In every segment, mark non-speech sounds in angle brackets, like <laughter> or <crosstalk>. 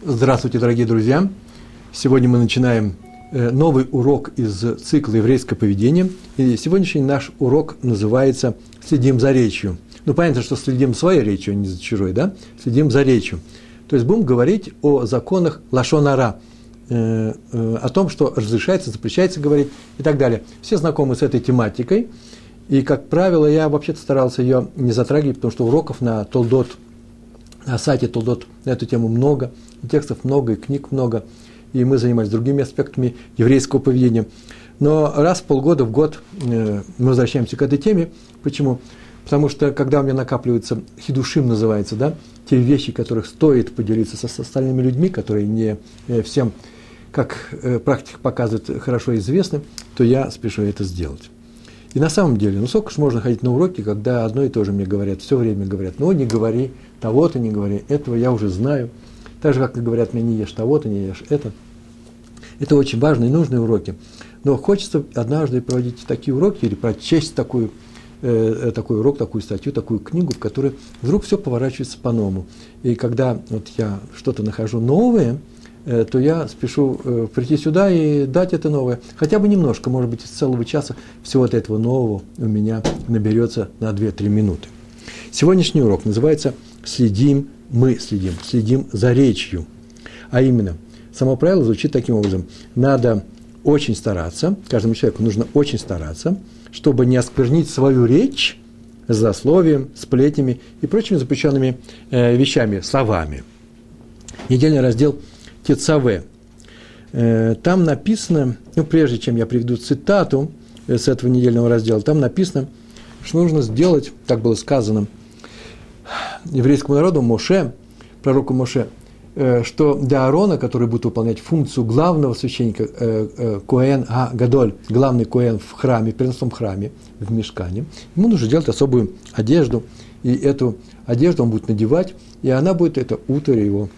Здравствуйте, дорогие друзья! Сегодня мы начинаем э, новый урок из цикла «Еврейское поведение». И сегодняшний наш урок называется «Следим за речью». Ну, понятно, что следим своей речью, а не за чужой, да? Следим за речью. То есть будем говорить о законах лашонара, э, э, о том, что разрешается, запрещается говорить и так далее. Все знакомы с этой тематикой. И, как правило, я вообще-то старался ее не затрагивать, потому что уроков на Толдот – на сайте Толдот на эту тему много, текстов много, и книг много, и мы занимались другими аспектами еврейского поведения. Но раз в полгода, в год э, мы возвращаемся к этой теме. Почему? Потому что, когда у меня накапливается, хидушим называется, да, те вещи, которых стоит поделиться со, с остальными людьми, которые не э, всем, как э, практика показывает, хорошо известны, то я спешу это сделать. И на самом деле, ну сколько же можно ходить на уроки, когда одно и то же мне говорят, все время говорят, ну не говори, того-то не говори, этого я уже знаю. Так же, как и говорят мне, не ешь того-то, не ешь это. Это очень важные и нужные уроки. Но хочется однажды проводить такие уроки или прочесть такую, э, э, такой урок, такую статью, такую книгу, в которой вдруг все поворачивается по-новому. И когда вот я что-то нахожу новое, то я спешу э, прийти сюда и дать это новое. Хотя бы немножко, может быть, из целого часа всего этого нового у меня наберется на 2-3 минуты. Сегодняшний урок называется «Следим, мы следим, следим за речью». А именно, само правило звучит таким образом. Надо очень стараться, каждому человеку нужно очень стараться, чтобы не осквернить свою речь злословием, сплетнями и прочими запрещенными э, вещами, словами. Недельный раздел Тецаве. Э, там написано, ну, прежде чем я приведу цитату э, с этого недельного раздела, там написано, что нужно сделать, так было сказано – еврейскому народу, Моше, пророку Моше, э, что для Аарона, который будет выполнять функцию главного священника, э, э, Коэн А Гадоль, главный Коэн в храме, в переносном храме, в мешкане, ему нужно делать особую одежду, и эту одежду он будет надевать, и она будет, это утро его,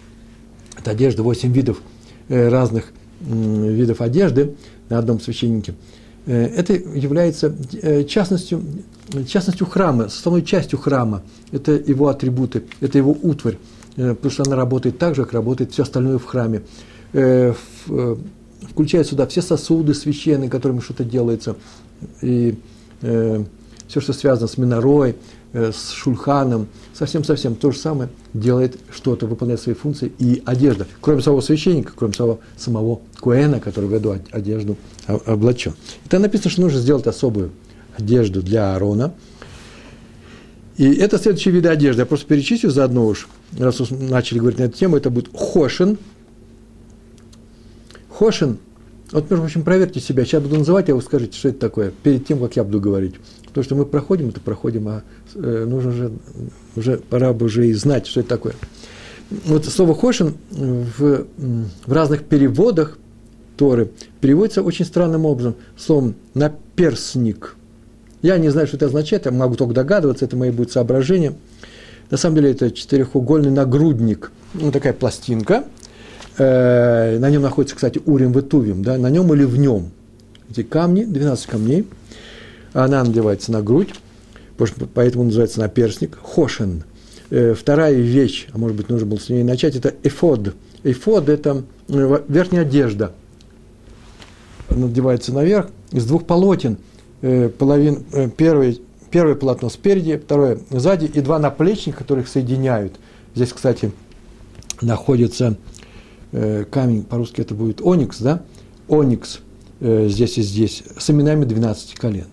это одежда, восемь видов разных видов одежды на одном священнике – Э, это является э, частностью, частностью храма, составной частью храма. Это его атрибуты, это его утварь, э, потому что она работает так же, как работает все остальное в храме. Включает сюда все сосуды священные, которыми что-то делается, и все, что связано с минорой, с шульханом, совсем-совсем то же самое делает что-то, выполняет свои функции и одежда. Кроме самого священника, кроме самого, самого Куэна, который в эту одежду облачен. И там написано, что нужно сделать особую одежду для Аарона. И это следующие виды одежды. Я просто перечислю заодно уж, раз уж начали говорить на эту тему, это будет хошин. Хошин. Вот, между прочим, проверьте себя. Сейчас буду называть, а вы скажите, что это такое, перед тем, как я буду говорить. То, что мы проходим, это проходим, а э, нужно же, уже пора бы уже и знать, что это такое. Вот слово хошин в, в разных переводах – Торы переводится очень странным образом, словом «наперсник». Я не знаю, что это означает, я могу только догадываться, это мои будут соображения. На самом деле это четырехугольный нагрудник, ну, такая пластинка. Э, на нем находится, кстати, Урим Ветувим, да, на нем или в нем. Эти камни, 12 камней, она надевается на грудь, поэтому называется наперсник, хошен. Э, вторая вещь, а может быть, нужно было с ней начать, это эфод. Эфод – это э, верхняя одежда – надевается наверх, из двух полотен, э, половин, первый, первое полотно спереди, второе сзади, и два наплечника, которых соединяют. Здесь, кстати, находится камень, по-русски это будет оникс, да? Оникс здесь и здесь, с именами 12 колен.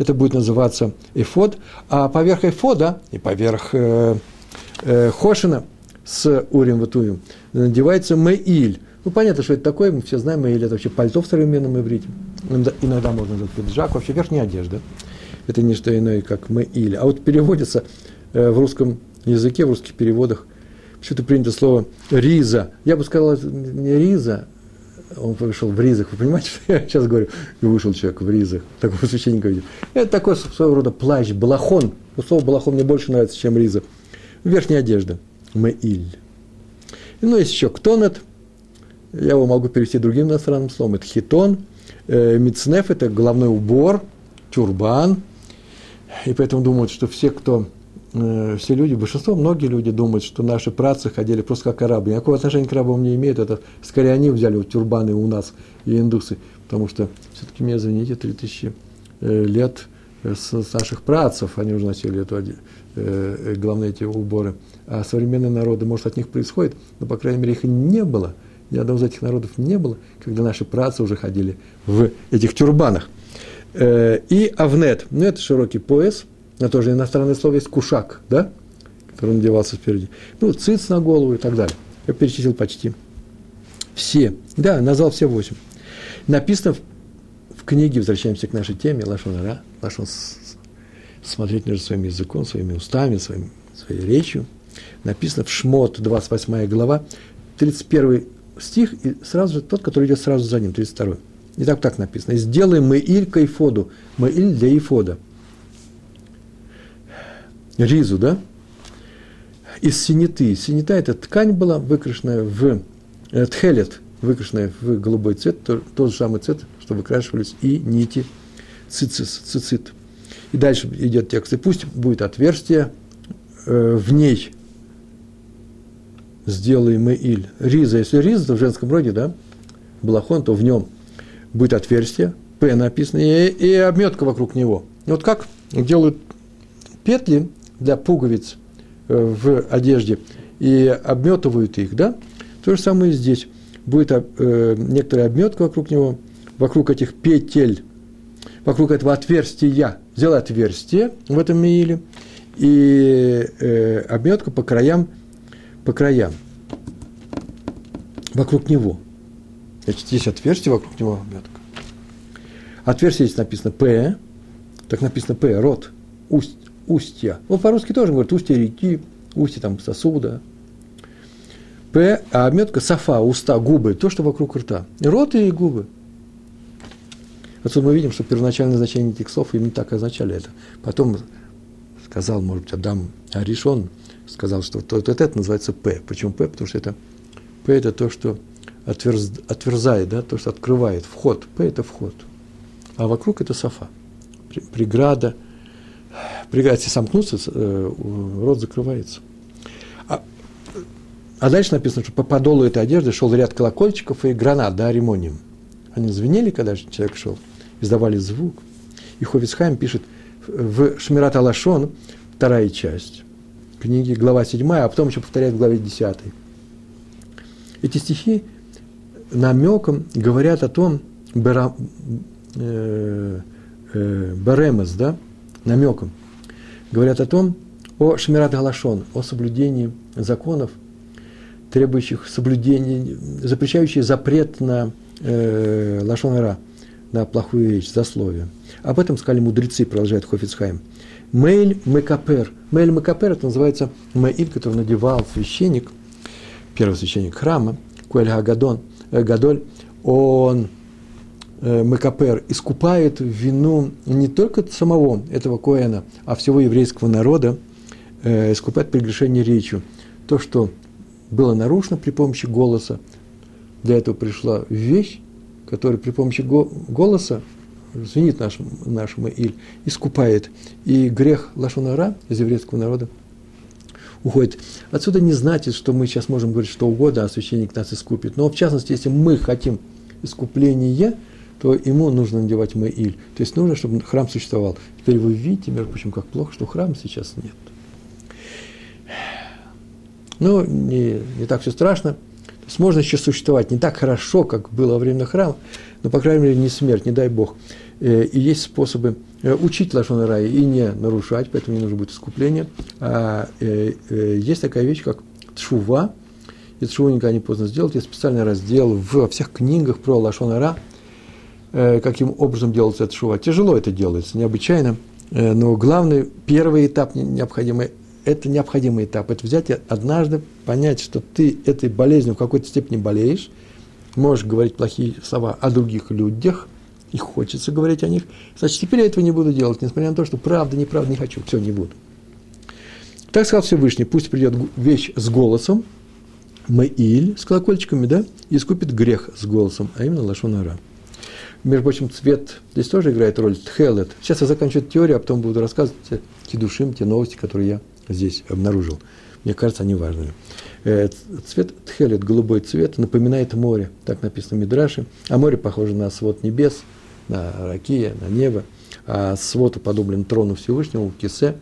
Это будет называться эфод, а поверх эфода и поверх э, э, хошина с урим ватуем надевается меиль, ну, понятно, что это такое, мы все знаем, или это вообще пальто в современном иврите. Иногда можно назвать пиджак, вообще верхняя одежда. Это не что иное, как мы или. А вот переводится э, в русском языке, в русских переводах, почему-то принято слово риза. Я бы сказал, не риза, он вышел в ризах. Вы понимаете, <laughs> что я сейчас говорю? И вышел человек в ризах. Такого священника видел. Это такой своего рода плащ, балахон. Но слово балахон мне больше нравится, чем риза. Верхняя одежда. Меиль. Ну, есть еще ктонет – я его могу перевести другим иностранным словом. Это хитон. Э, это головной убор, тюрбан. И поэтому думают, что все, кто все люди, большинство, многие люди думают, что наши працы ходили просто как арабы. Никакого отношения к арабам не имеют. Это скорее они взяли вот тюрбаны у нас и индусы. Потому что все-таки, мне извините, 3000 э, лет с, с наших працев они уже носили эту, э, главные эти уборы. А современные народы, может, от них происходит, но, по крайней мере, их не было. Ни одного из этих народов не было, когда наши працы уже ходили в этих тюрбанах. Э, и авнет, ну, это широкий пояс, это тоже иностранное слово есть кушак, да, который надевался спереди. Ну, циц на голову и так далее. Я перечислил почти все. Да, назвал все восемь. Написано в, в книге, возвращаемся к нашей теме, Лашонара, Лашон смотреть между своим языком, своими устами, своим, своей речью. Написано в Шмот, 28 глава, 31 стих, и сразу же тот, который идет сразу за ним, 32. И так так написано. «Сделай Маиль к Ифоду». Маиль для Ифода. Ризу, да? Из синеты. Синета – это ткань была, выкрашенная в э, тхелет, выкрашенная в голубой цвет, тот, же самый цвет, что выкрашивались и нити цицис, цицит. И дальше идет текст. И пусть будет отверстие э, в ней сделаем иль. Риза, если риза, то в женском роде, да, балахон, то в нем будет отверстие, П написано, и, и обметка вокруг него. Вот как делают петли для пуговиц э, в одежде и обметывают их, да? То же самое и здесь. Будет э, некоторая обметка вокруг него, вокруг этих петель, вокруг этого отверстия. Сделай отверстие в этом меиле, и э, обметка по краям – по краям, вокруг него. Значит, есть отверстие вокруг него обметка. Отверстие здесь написано פה, так написано פה, рот, усть, устья. Ну, по-русски тоже говорят устья реки, устья там сосуда. פה, а обметка שפה, уста, губы, то, что вокруг рта. Рот и губы. Отсюда мы видим, что первоначальное значение этих слов именно так означали это. Потом сказал, может быть, אדם הראשון, сказал, что вот, вот это называется פה. Почему פה? Потому что это פה – это то, что отверз, отверзает, да, то, что открывает, вход. П – это вход. А вокруг – это софа, преграда. Если сомкнуться, э, рот закрывается. А, а дальше написано, что по подолу этой одежды шел ряд колокольчиков и гранат, да, ремонием. Они звенели, когда человек шел, издавали звук. И Ховицхайм пишет в Шмират Алашон, вторая часть, книги, глава 7, а потом еще повторяет в главе 10. Эти стихи намеком говорят о том, бера, э, э, да, намеком, говорят о том, о Шмират Галашон, о соблюдении законов, требующих соблюдения, запрещающие запрет на э, лашонара, на плохую речь, засловие. Об этом сказали мудрецы, продолжает Хофицхайм. Мейль Мекапер. Мейль Мекапер – это называется мейль, который надевал священник, первый священник храма, Куэль Гадон, э, Гадоль, он э, Мекапер искупает вину не только самого этого Коэна, а всего еврейского народа, э, искупает прегрешение речью. То, что было нарушено при помощи голоса, для этого пришла вещь, которая при помощи голоса звенит наш, наш Маиль, искупает. И грех Лашонара из еврейского народа уходит. Отсюда не значит, что мы сейчас можем говорить что угодно, а священник нас искупит. Но в частности, если мы хотим искупления, то ему нужно надевать Маиль. То есть нужно, чтобы храм существовал. Теперь вы видите, между прочим, как плохо, что храма сейчас нет. Но не, не так все страшно. То есть можно еще существовать не так хорошо, как было во время храма, но, по крайней мере, не смерть, не дай Бог. Э, и есть способы э, учить Лашон Рая и не нарушать, поэтому не нужно будет искупление. А э, есть такая вещь, как тшува, и тшуву никогда не поздно сделать. Есть специальный раздел во всех книгах про Лашон Ра, каким образом делается тшува. Тяжело это делается, необычайно, но главный, первый этап необходимый, это необходимый этап. Это взять и однажды понять, что ты этой болезнью в какой-то степени болеешь, можешь говорить плохие слова о других людях, и хочется говорить о них, значит, теперь я этого не буду делать, несмотря на то, что правда, неправда, не хочу, все, не буду. Так сказал Всевышний, пусть придет вещь с голосом, Маиль с колокольчиками, да, и искупит грех с голосом, а именно Лашонара. Между прочим, цвет здесь тоже играет роль, тхелет. Сейчас я заканчиваю теорию, а потом буду рассказывать те, душим, те новости, которые я здесь обнаружил. Мне кажется, они важными. Э, цвет тхелет, голубой цвет, напоминает море. Так написано в Мидраше. А море похоже на свод небес, на ракия, на небо. А свод уподоблен трону Всевышнего, кисе.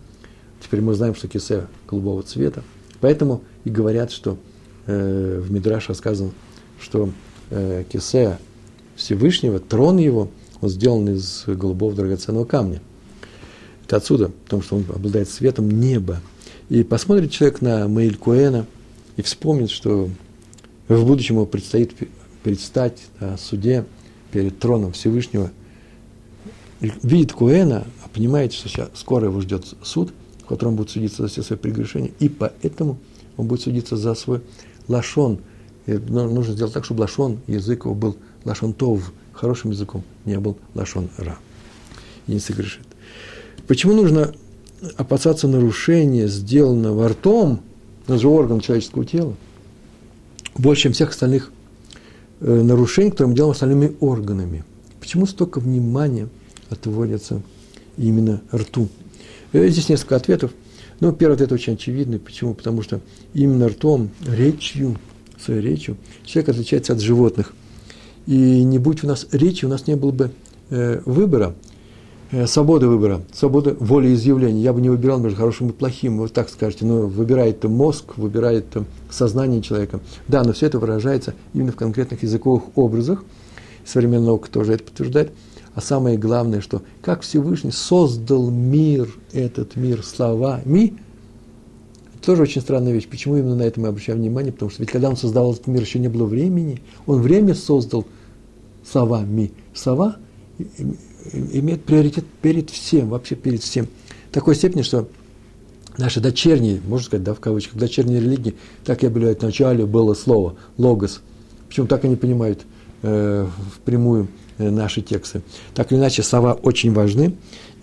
Теперь мы знаем, что кисе голубого цвета. Поэтому и говорят, что э, в Мидраше сказано, что э, кисе Всевышнего, трон его, он сделан из голубого драгоценного камня. Это отсюда, потому что он обладает светом неба. И посмотрит человек на Маиль Куэна и вспомнит, что в будущем ему предстоит предстать на суде перед троном Всевышнего. Видит Куэна, а понимает, что сейчас скоро его ждет суд, в котором будет судиться за все свои прегрешения, и поэтому он будет судиться за свой лашон. И нужно сделать так, чтобы лашон, язык его был лашон тов, хорошим языком, не был лашон ра. И не согрешит. Почему нужно опасаться нарушения, сделанного ртом, это же орган человеческого тела, больше, чем всех остальных э, нарушений, которые мы делаем остальными органами? Почему столько внимания отводится именно рту? Э, здесь несколько ответов. Ну, первый ответ очень очевидный. Почему? Потому что именно ртом, речью, своей речью, человек отличается от животных. И не будь у нас речи, у нас не было бы э, выбора – Э, свобода выбора, свобода воли изъявления. Я бы не выбирал между хорошим и плохим, вы так скажете, но выбирает мозг, выбирает сознание человека. Да, но все это выражается именно в конкретных языковых образах. Современная наука тоже это подтверждает. А самое главное, что как Всевышний создал мир, этот мир словами, это тоже очень странная вещь. Почему именно на это мы обращаем внимание? Потому что ведь когда он создавал этот мир, еще не было времени. Он время создал словами. Слова имеет приоритет перед всем, вообще перед всем. В такой степени, что наши дочерние, можно сказать, да, в кавычках, дочерние религии, так и объявляют, вначале было слово, логос. Почему так они понимают э, впрямую э, наши тексты. Так или иначе, слова очень важны,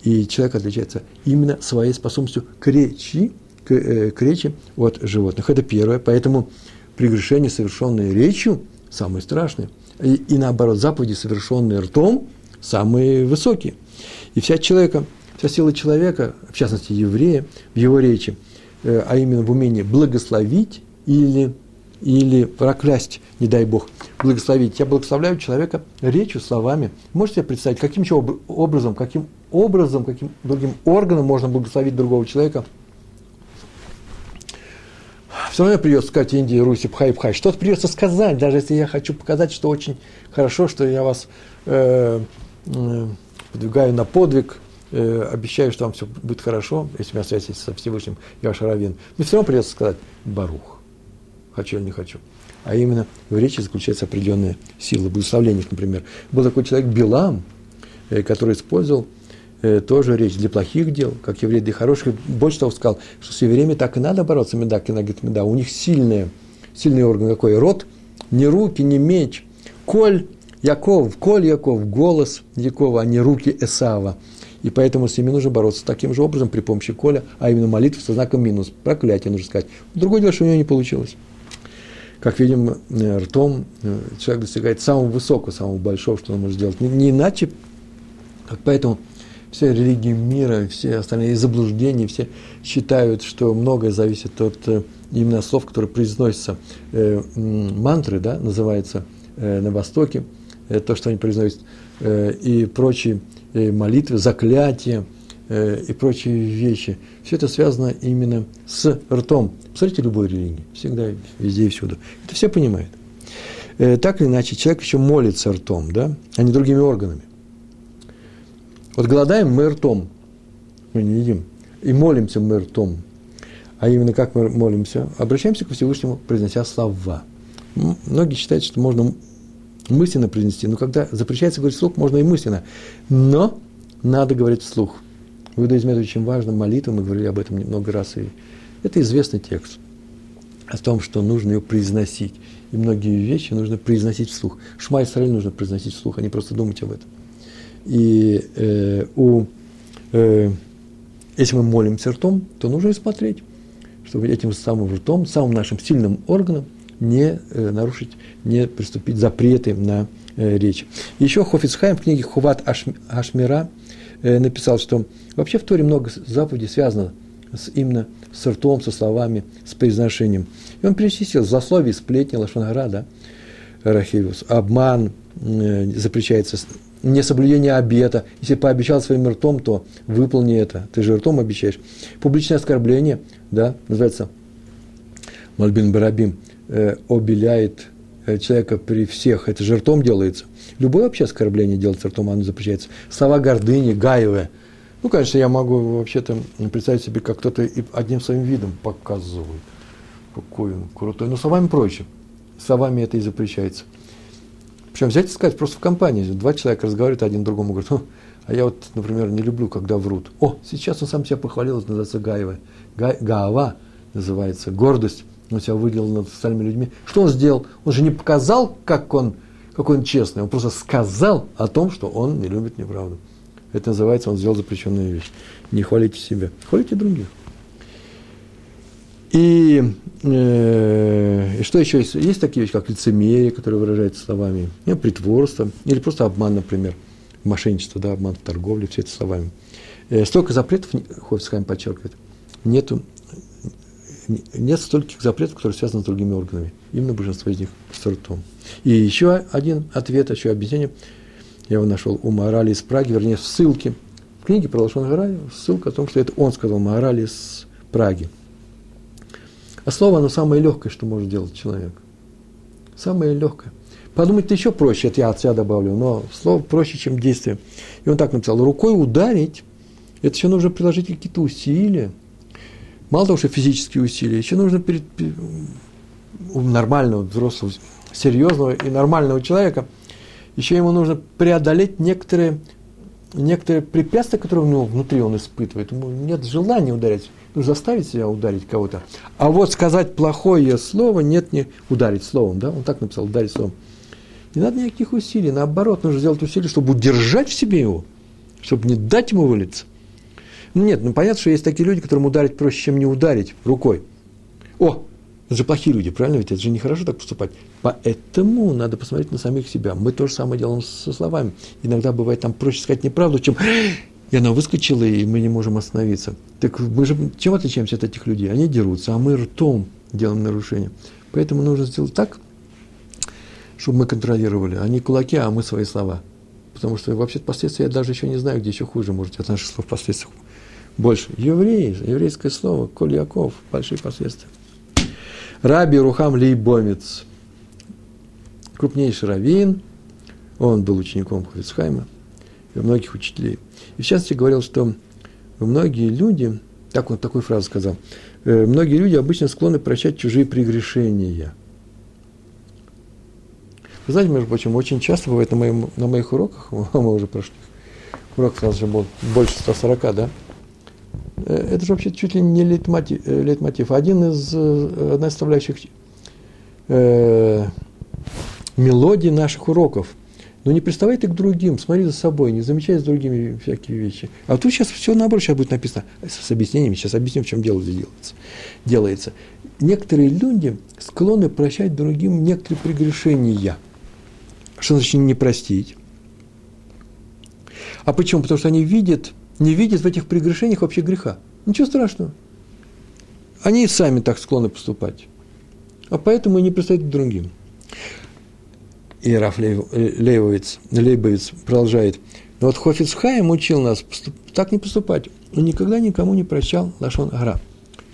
и человек отличается именно своей способностью к речи, к, э, к речи от животных. Это первое, поэтому прегрешения, совершенные речью, самые страшные. И, и наоборот, заповеди, совершенные ртом, самые высокие. И вся человека, вся сила человека, в частности еврея, в его речи, э, а именно в умении благословить или, или проклясть, не дай Бог, благословить. Я благословляю человека речью, словами. Можете себе представить, каким образом, каким образом, каким другим органом можно благословить другого человека – все равно придется сказать Индии, Руси, пхай, пхай. Что-то придется сказать, даже если я хочу показать, что очень хорошо, что я вас э, Э, подвигаю на подвиг, э, обещаю, что вам все будет хорошо, если у меня связь со Всевышним, я ваш раввин. Мне все равно придется сказать «барух», хочу или не хочу. А именно в речи заключается определенная сила, благословление, например. Был такой человек Билам, э, который использовал тоже речь для плохих дел, как еврей для хороших. Больше того сказал, что с евреями так и надо бороться, меда, кинагит, меда. У них сильные, сильный орган какой? Рот, не руки, не меч. Коль Яков, Коль Яков, голос Якова, а не руки Эсава. И поэтому с ними нужно бороться таким же образом при помощи Коля, а именно молитвы со знаком минус. Проклятие нужно сказать. Другое дело, что у него не получилось. Как видим, э, ртом э, человек достигает самого высокого, самого большого, что он может сделать. Не иначе, как поэтому все религии мира, все остальные заблуждения, все считают, что многое зависит от э, именно слов, которые произносятся. Мантры, да, называется на Востоке – Э, то, что они произносят, э, и прочие э, молитвы, заклятия и прочие вещи. Все это связано именно с ртом. Посмотрите любой религии, всегда, везде и всюду. Это все понимают. Так или иначе, человек еще молится ртом, да, а не другими органами. Вот голодаем мы ртом, мы не едим, и молимся мы ртом. А именно как мы молимся? Обращаемся к Всевышнему, произнося слова. Многие считают, что можно мысленно произнести. Но когда запрещается говорить вслух, можно и мысленно. Но надо говорить вслух. В иудаизме это очень важно. Молитва, мы говорили об этом много раз. И это известный текст о том, что нужно ее произносить. И многие вещи нужно произносить вслух. Шма Исраиль нужно произносить вслух, а не просто думать об этом. И э, у, э, если мы молимся ртом, то нужно смотреть, чтобы этим самым ртом, самым нашим сильным органом не э, нарушить, не приступить запреты на э, речь. Еще Хофицхайм в книге Хуват Ашмира э, написал, что вообще в Торе много заповедей связано с, именно с ртом, со словами, с произношением. И он перечислил злословие, сплетни, лошонара, да, Рахивус, обман э, запрещается, несоблюдение обета. Если пообещал своим ртом, то выполни это. Ты же ртом обещаешь. Публичное оскорбление, да, называется Мальбин Барабим, э, обеляет э, человека при всех. Это же ртом делается. Любое вообще оскорбление делается ртом, оно запрещается. Слова гордыни, гаевые. Ну, конечно, я могу вообще-то представить себе, как кто-то одним своим видом показывает. Какой он крутой. Но словами проще. Словами это и запрещается. Причем взять и сказать, просто в компании. Два человека разговаривают, один другому говорит, а я вот, например, не люблю, когда врут. О, сейчас он сам себя похвалил, называется гаева. Га, гаава называется, гордость. Он себя выделил над остальными людьми. Что он сделал? Он же не показал, как он, какой он честный. Он просто сказал о том, что он не любит неправду. Это называется, он сделал запрещенную вещь. Не хвалите себя, хвалите других. И, э, что еще есть? Есть такие вещи, как лицемерие, которые выражаются словами, или притворство, или просто обман, например, мошенничество, да, обман в торговле, все это словами. Э, столько запретов, Хофицхайм подчеркивает, нету, нет стольких запретов, которые связаны с другими органами. Именно большинство из них с ртом. И еще один ответ, еще объяснение – я его нашел у Морали из Праги, вернее, в ссылке. В книге про Лошон ссылка о том, что это он сказал Морали из Праги. А слово, оно самое легкое, что может делать человек. Самое легкое. Подумать-то еще проще, это я от себя добавлю, но слово проще, чем действие. И он так написал, рукой ударить, это еще нужно приложить какие-то усилия. Мало того, что физические усилия, еще нужно перед, у нормального, взрослого, серьезного и нормального человека – еще ему нужно преодолеть некоторые, некоторые препятствия, которые у него внутри он испытывает. Ему нет желания ударить, нужно заставить себя ударить кого-то. А вот сказать плохое слово, нет, не ударить словом, да, он так написал, ударить словом. Не надо никаких усилий, наоборот, нужно сделать усилия, чтобы удержать в себе его, чтобы не дать ему вылиться. Ну нет, ну понятно, что есть такие люди, которым ударить проще, чем не ударить рукой. О, это же плохие люди, правильно? Ведь это же нехорошо так поступать. Поэтому надо посмотреть на самих себя. Мы то же самое делаем со словами. Иногда бывает там проще сказать неправду, чем и она выскочила, и мы не можем остановиться. Так мы же чем отличаемся от этих людей? Они дерутся, а мы ртом делаем нарушение. Поэтому нужно сделать так, чтобы мы контролировали. Они кулаки, а мы свои слова. Потому что вообще последствия я даже еще не знаю, где еще хуже может от наших слов последствий больше. Евреи, еврейское слово, Коль Яков, большие последствия. Раби Рухам Лейбомец, крупнейший раввин, он был учеником Хавицхайма и многих учителей. И в частности говорил, что многие люди, так он такую фразу сказал, «Э, многие люди обычно склонны прощать чужие прегрешения. Вы знаете, между прочим, очень часто бывает на, моем, на моих уроках, <laughs> мы уже прошли, урок у нас же был больше 140, да, это же вообще чуть ли не лейтмотив, э, лейтмотив. один из, э, одна из составляющих э, мелодий наших уроков. Но не приставай ты к другим, смотри за собой, не замечай с другими всякие вещи. А тут сейчас все наоборот, сейчас будет написано с объяснениями, сейчас объясним, в чем дело делается. делается. Некоторые люди склонны прощать другим некоторые прегрешения. Что значит не простить? А почему? Потому что они видят не видят в этих прегрешениях вообще греха. Ничего страшного. Они и сами так склонны поступать. А поэтому и не пристают к другим. И Раф Лейбовец, Лейбовец продолжает. Но вот Хофицхайм учил нас так не поступать. Он никогда никому не прощал Лашон Ара.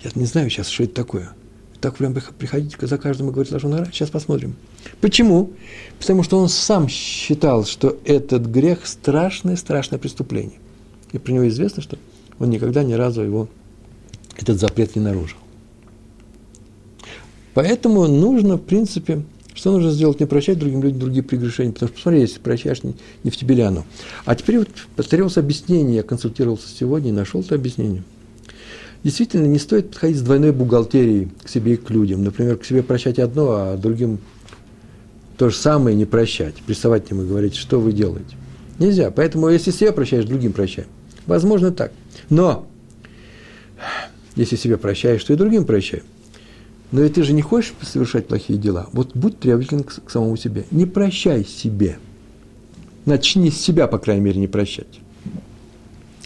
Я не знаю сейчас, что это такое. Так прям приходить за каждым и говорить Лашон Ара. Сейчас посмотрим. Почему? Потому что он сам считал, что этот грех страшное, страшное преступление. И про него известно, что он никогда ни разу его, этот запрет не нарушил. Поэтому нужно, в принципе, что нужно сделать? Не прощать другим людям другие прегрешения. Потому что, посмотри, если прощаешь, не, не в тебе ли оно. А теперь вот повторялось объяснение. Я консультировался сегодня и нашел это объяснение. Действительно, не стоит подходить с двойной бухгалтерией к себе и к людям. Например, к себе прощать одно, а другим то же самое не прощать. Приставать к ним и говорить, что вы делаете. Нельзя. Поэтому, если себе прощаешь, другим прощай. Возможно так. Но, если себя прощаешь, то и другим прощай. Но и ты же не хочешь совершать плохие дела. Вот будь требователен к, к самому себе. Не прощай себе. Начни с себя, по крайней мере, не прощать.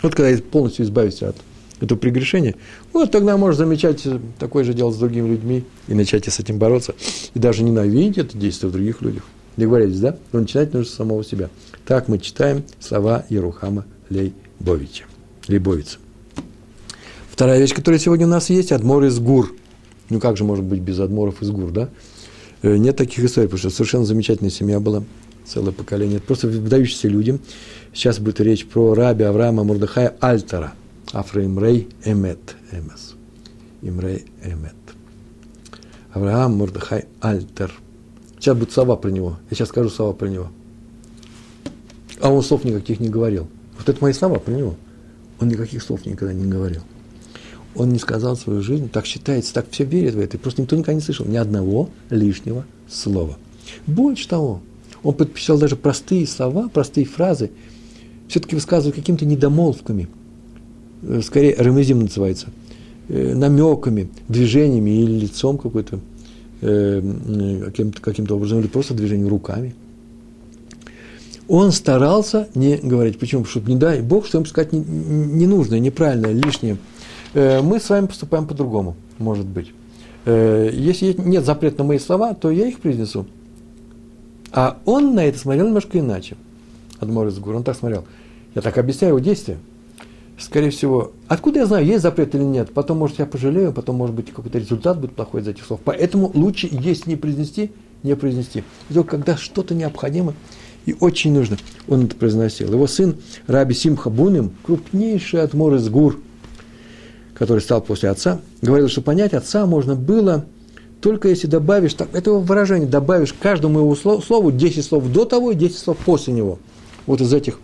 Вот когда полностью избавишься от это прегрешение, вот тогда можешь замечать такое же дело с другими людьми и начать с этим бороться. И даже ненавидеть это действие в других людях. Договорились, да? Но начинать нужно с самого себя. Так мы читаем слова Ерухама Лейбовича. Лейбовица. Вторая вещь, которая сегодня у нас есть, адмор из гур. Ну как же может быть без адморов из гур, да? Э, нет таких историй, потому что совершенно замечательная семья была, целое поколение. Это просто выдающиеся люди. Сейчас будет речь про раби Авраама Мурдыхая Альтера. Афра Имрей Эмет. Эмес. Имрей Эмет. Авраам Мурдыхай Альтер. Сейчас будет слова про него. Я сейчас скажу слова про него. А он слов никаких не говорил. Вот это мои слова про него. Он никаких слов никогда не говорил. Он не сказал свою жизнь, так считается, так все верят в это. И просто никто никогда не слышал ни одного лишнего слова. Больше того, он подписал даже простые слова, простые фразы, все-таки высказывают какими-то недомолвками, э, скорее ремезим называется, э, намеками, движениями или лицом какой-то, э, каким-то, каким-то образом, или просто движением руками. Он старался не говорить. Почему? Потому что не дай Бог, что им сказать ненужное, неправильное, лишнее. Мы с вами поступаем по-другому, может быть. Если нет запрета на мои слова, то я их произнесу. А он на это смотрел немножко иначе. Адмор из Он так смотрел. Я так объясняю его действия. Скорее всего, откуда я знаю, есть запрет или нет? Потом, может, я пожалею, потом, может быть, какой-то результат будет плохой из этих слов. Поэтому лучше, если не произнести, не произнести. И только когда что-то необходимо и очень нужно, он это произносил. Его сын Раби Симха Буним, крупнейший адмор из гур, который стал после отца, говорил, что понять отца можно было – только если добавишь, так, это выражение, добавишь каждому его слову, слову 10 слов до того и 10 слов после него. Вот из этих,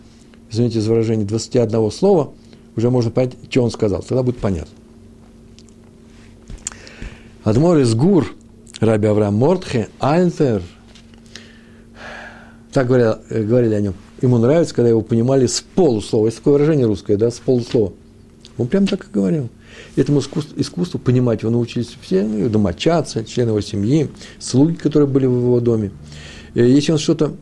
извините за выражение, 21 слова уже можно понять, что он сказал. Тогда будет понятно. Адмор из Гур, Раби Авраам Мортхе, Альтер, так говорили, э, говорили о нем. Ему нравится, когда его понимали с полуслова. Есть такое выражение русское, да, с полуслова. Он прям так и говорил. Этому искусству, искусству понимать его научились все, ну, домочадцы, члены его семьи, слуги, которые были в его доме. И если он что-то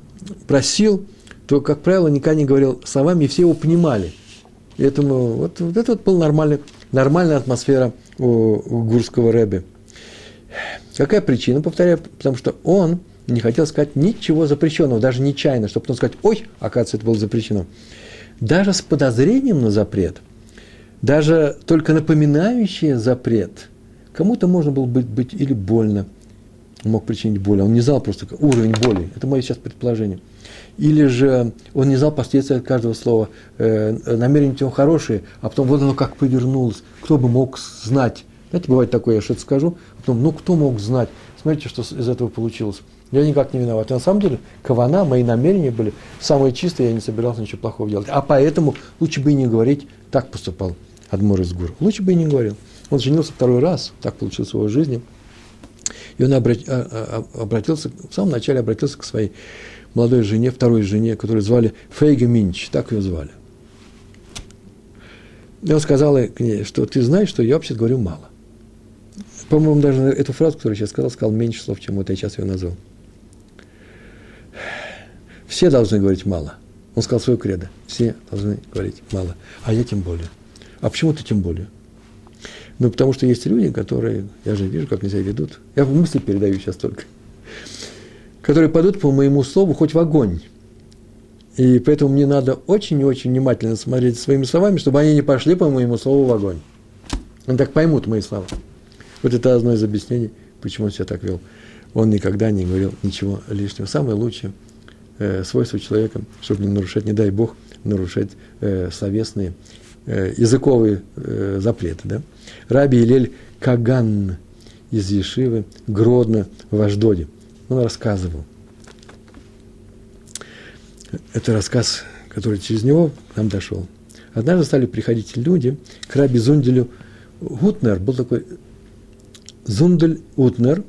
просил, то, как правило, никогда не говорил словами, и все его понимали. И этому вот, вот это вот была нормальная, нормальная атмосфера у, у гурского рэби. Какая причина, повторяю, потому что он не хотел сказать ничего запрещенного, даже нечаянно, чтобы потом сказать, ой, оказывается, это было запрещено. Даже с подозрением на запрет – даже только напоминающее запрет, кому-то можно было быть, быть или больно, мог причинить боль, он не знал просто уровень боли, это мое сейчас предположение. Или же он не знал последствия от каждого слова, э, намерения у него хорошие, а потом вот оно как повернулось, кто бы мог знать. Знаете, бывает такое, я что-то скажу, а потом, ну кто мог знать, смотрите, что из этого получилось. Я никак не виноват. И на самом деле, кавана, мои намерения были самые чистые, я не собирался ничего плохого делать. А поэтому лучше бы и не говорить, так поступал. Адмор из Гур. Лучше бы и не говорил. Он женился второй раз, так получилось в его жизни. И он а, а, обратился, в самом начале обратился к своей молодой жене, второй жене, которую звали Фейга Минч, так ее звали. И он сказал ей, что ты знаешь, что я вообще говорю мало. По-моему, даже эту фразу, которую я сейчас сказал, сказал меньше слов, чем вот я сейчас ее назвал. Все должны говорить мало. Он сказал свое кредо. Все должны говорить мало. А я тем более. А почему ты тем более? Ну, потому что есть люди, которые, я же вижу, как они себя ведут. Я в мысли передаю сейчас только. Которые пойдут по моему слову хоть в огонь. И поэтому мне надо очень и очень внимательно смотреть своими словами, чтобы они не пошли по моему слову в огонь. Они так поймут мои слова. Вот это одно из объяснений, почему он себя так вел. Он никогда не говорил ничего лишнего. Самое лучшее э, свойство человека, чтобы не нарушать, не дай Бог, нарушать э, словесные Э, языковые э, запреты. Да? Раби Илель Каган из Ешивы, Гродно, в Аждоде. Он рассказывал. Это рассказ, который через него нам дошел. Однажды стали приходить люди к Раби Зунделю Гутнер, был такой Зундель Утнер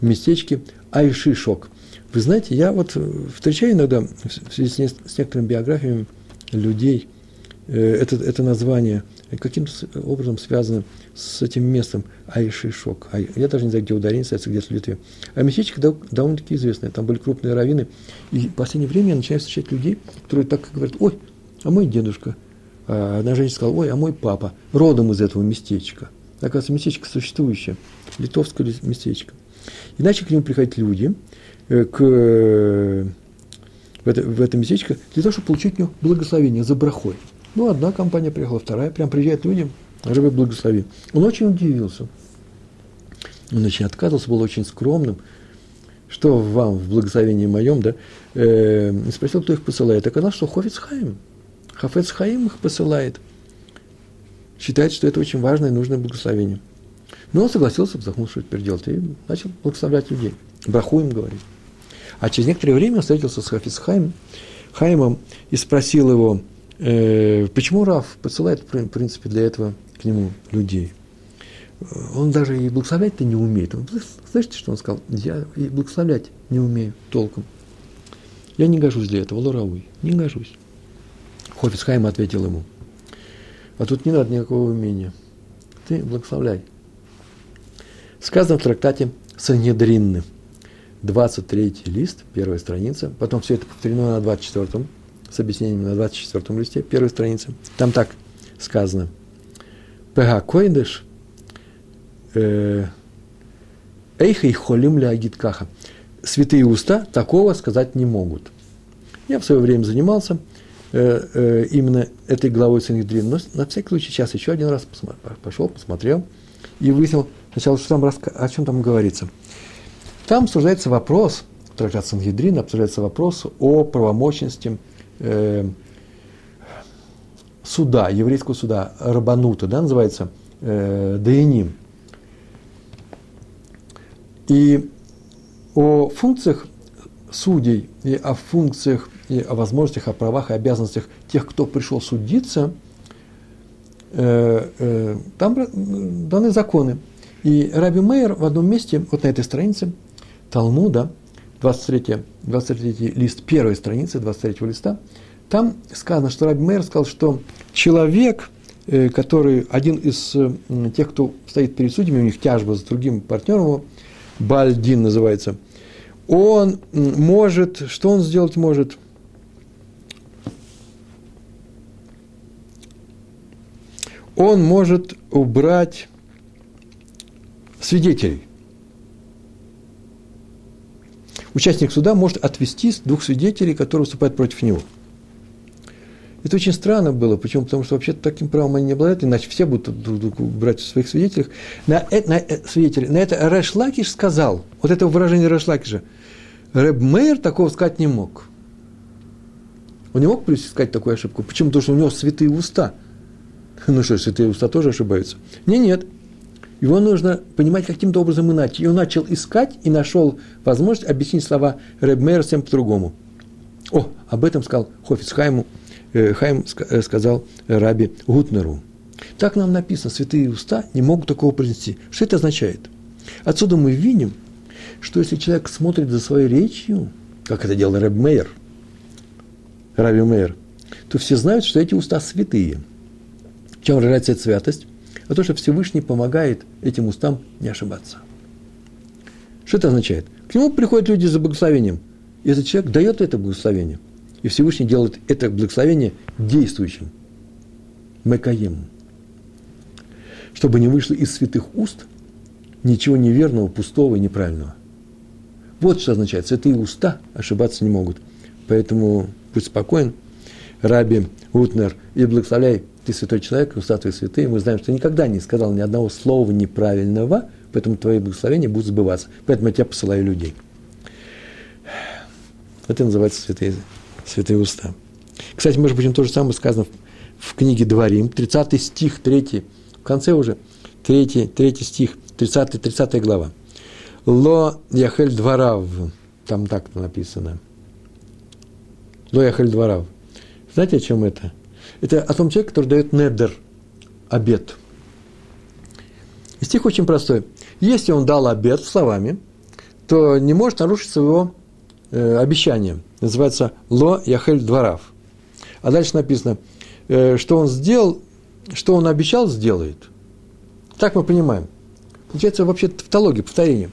в местечке Айшишок. Вы знаете, я вот встречаю иногда в связи с, некоторыми биографиями людей, Э, это, это название каким-то образом связано с этим местом Айшишок. Я даже не знаю, где ударение ставится, где-то в Литве. А местечко довольно-таки известное. Там были крупные раввины. И в последнее время я начинаю встречать людей, которые так говорят, ой, а мой дедушка А одна женщина сказала, ой, а мой папа родом из этого местечка. Оказывается, местечко существующее, литовское местечко. И начали к нему приходить люди, э, к, в, это, в это местечко, для того, чтобы получить у него благословение за брахой. Ну, одна компания приехала, вторая, прям приезжают люди, Рыбы благослови. Он очень удивился. Он очень отказывался, был очень скромным. Что вам в благословении моем, да? Э, спросил, кто их посылает. Оказалось, что Хофиц Хаим. Хафец Хаим их посылает. Считает, что это очень важное и нужное благословение. Но он согласился, вздохнул, что теперь делать, и начал благословлять людей. Браху им говорить. А через некоторое время он встретился с Хафиц Хаим, Хаимом и спросил его, э, почему Раф посылает, в принципе, для этого к нему людей. Он даже и благословлять-то не умеет. Он, слышите, что он сказал? Я и благословлять не умею толком. Я не гожусь для этого, Лорауи, не гожусь. Хофицхайм ответил ему, а тут не надо никакого умения. Ты благословляй. Сказано в трактате Санедринны, 23 лист, первая страница, потом все это повторено на 24 с объяснением на 24 листе, первой странице. Там так сказано – Пега койдыш, э, эйха и холим лягит каха. Святые уста такого сказать не могут. Я в свое время занимался э, э, именно этой главой Санхедрин, но на всякий случай сейчас еще один раз пошел, посмотрел и выяснил сначала, что там, о чем там говорится. Там обсуждается вопрос, трактат Сангедрин, обсуждается вопрос о правомощности э, суда, еврейского суда, Рабанута, да, называется, э, Даяним. И о функциях судей и о функциях и о возможностях, о правах и обязанностях тех, кто пришел судиться, э, э, там даны законы. И Раби Мейер в одном месте, вот на этой странице Талмуда, 23, 23 лист первой страницы, 23 листа, там сказано, что Раби Мейер сказал, что человек, э, который один из э, тех, кто стоит перед судьями, у них тяжба с другим партнером, Бальдин называется, он может, что он сделать может? Он может убрать свидетелей. Участник суда может отвести двух свидетелей, которые выступают против него – это очень странно было. Почему? Потому что вообще таким правом они не обладают, иначе все будут друг другу брать в своих свидетелях. На, э, на, э, свидетели, на это Рэш Лакиш сказал, вот это выражение Рэш Лакиша, Рэб Мейер такого сказать не мог. Он не мог сказать такую ошибку. Почему? Потому что у него святые уста. Ну что, святые уста тоже ошибаются? Не, нет. Его нужно понимать каким-то образом иначе. И он начал искать и нашел возможность объяснить слова Рэб Мейер всем по-другому. О, об этом сказал Хофиц Хайму Э, Хайм э, сказал Раби Гутнеру. Так нам написано, святые уста не могут такого произнести. Что это означает? Отсюда мы видим, что если человек смотрит за своей речью, как это делал Рэб Мейер, Раби Мейер, то все знают, что эти уста святые. В чем выражается эта святость? А то, что Всевышний помогает этим устам не ошибаться. Что это означает? К нему приходят люди за благословением, и этот человек дает это благословение – и Всевышний делает это благословение действующим. Мекаем. Чтобы не вышло из святых уст ничего неверного, пустого и неправильного. Вот что означает. Святые уста ошибаться не могут. Поэтому будь спокоен, Раби Утнер, и благословляй, ты святой человек, уста твои святые. Мы знаем, что никогда не сказал ни одного слова неправильного, поэтому твои благословения будут сбываться. Поэтому я тебя посылаю людей. Это называется святые святые уста. Кстати, может быть, то же самое сказано в, в книге Дворим, 30 стих, 3, в конце уже, 3, 3 стих, 30, 30 глава. Ло яхель дворав, там так написано. Ло яхель дворав. Знаете, о чем это? Это о том человеке, который дает недер, обед. И стих очень простой. Если он дал обед словами, то не может нарушить своего э, обещания – называется «Ло Яхель Дворав». А дальше написано, э, что он сделал, что он обещал, сделает. Так мы понимаем. Получается вообще тавтология, повторение.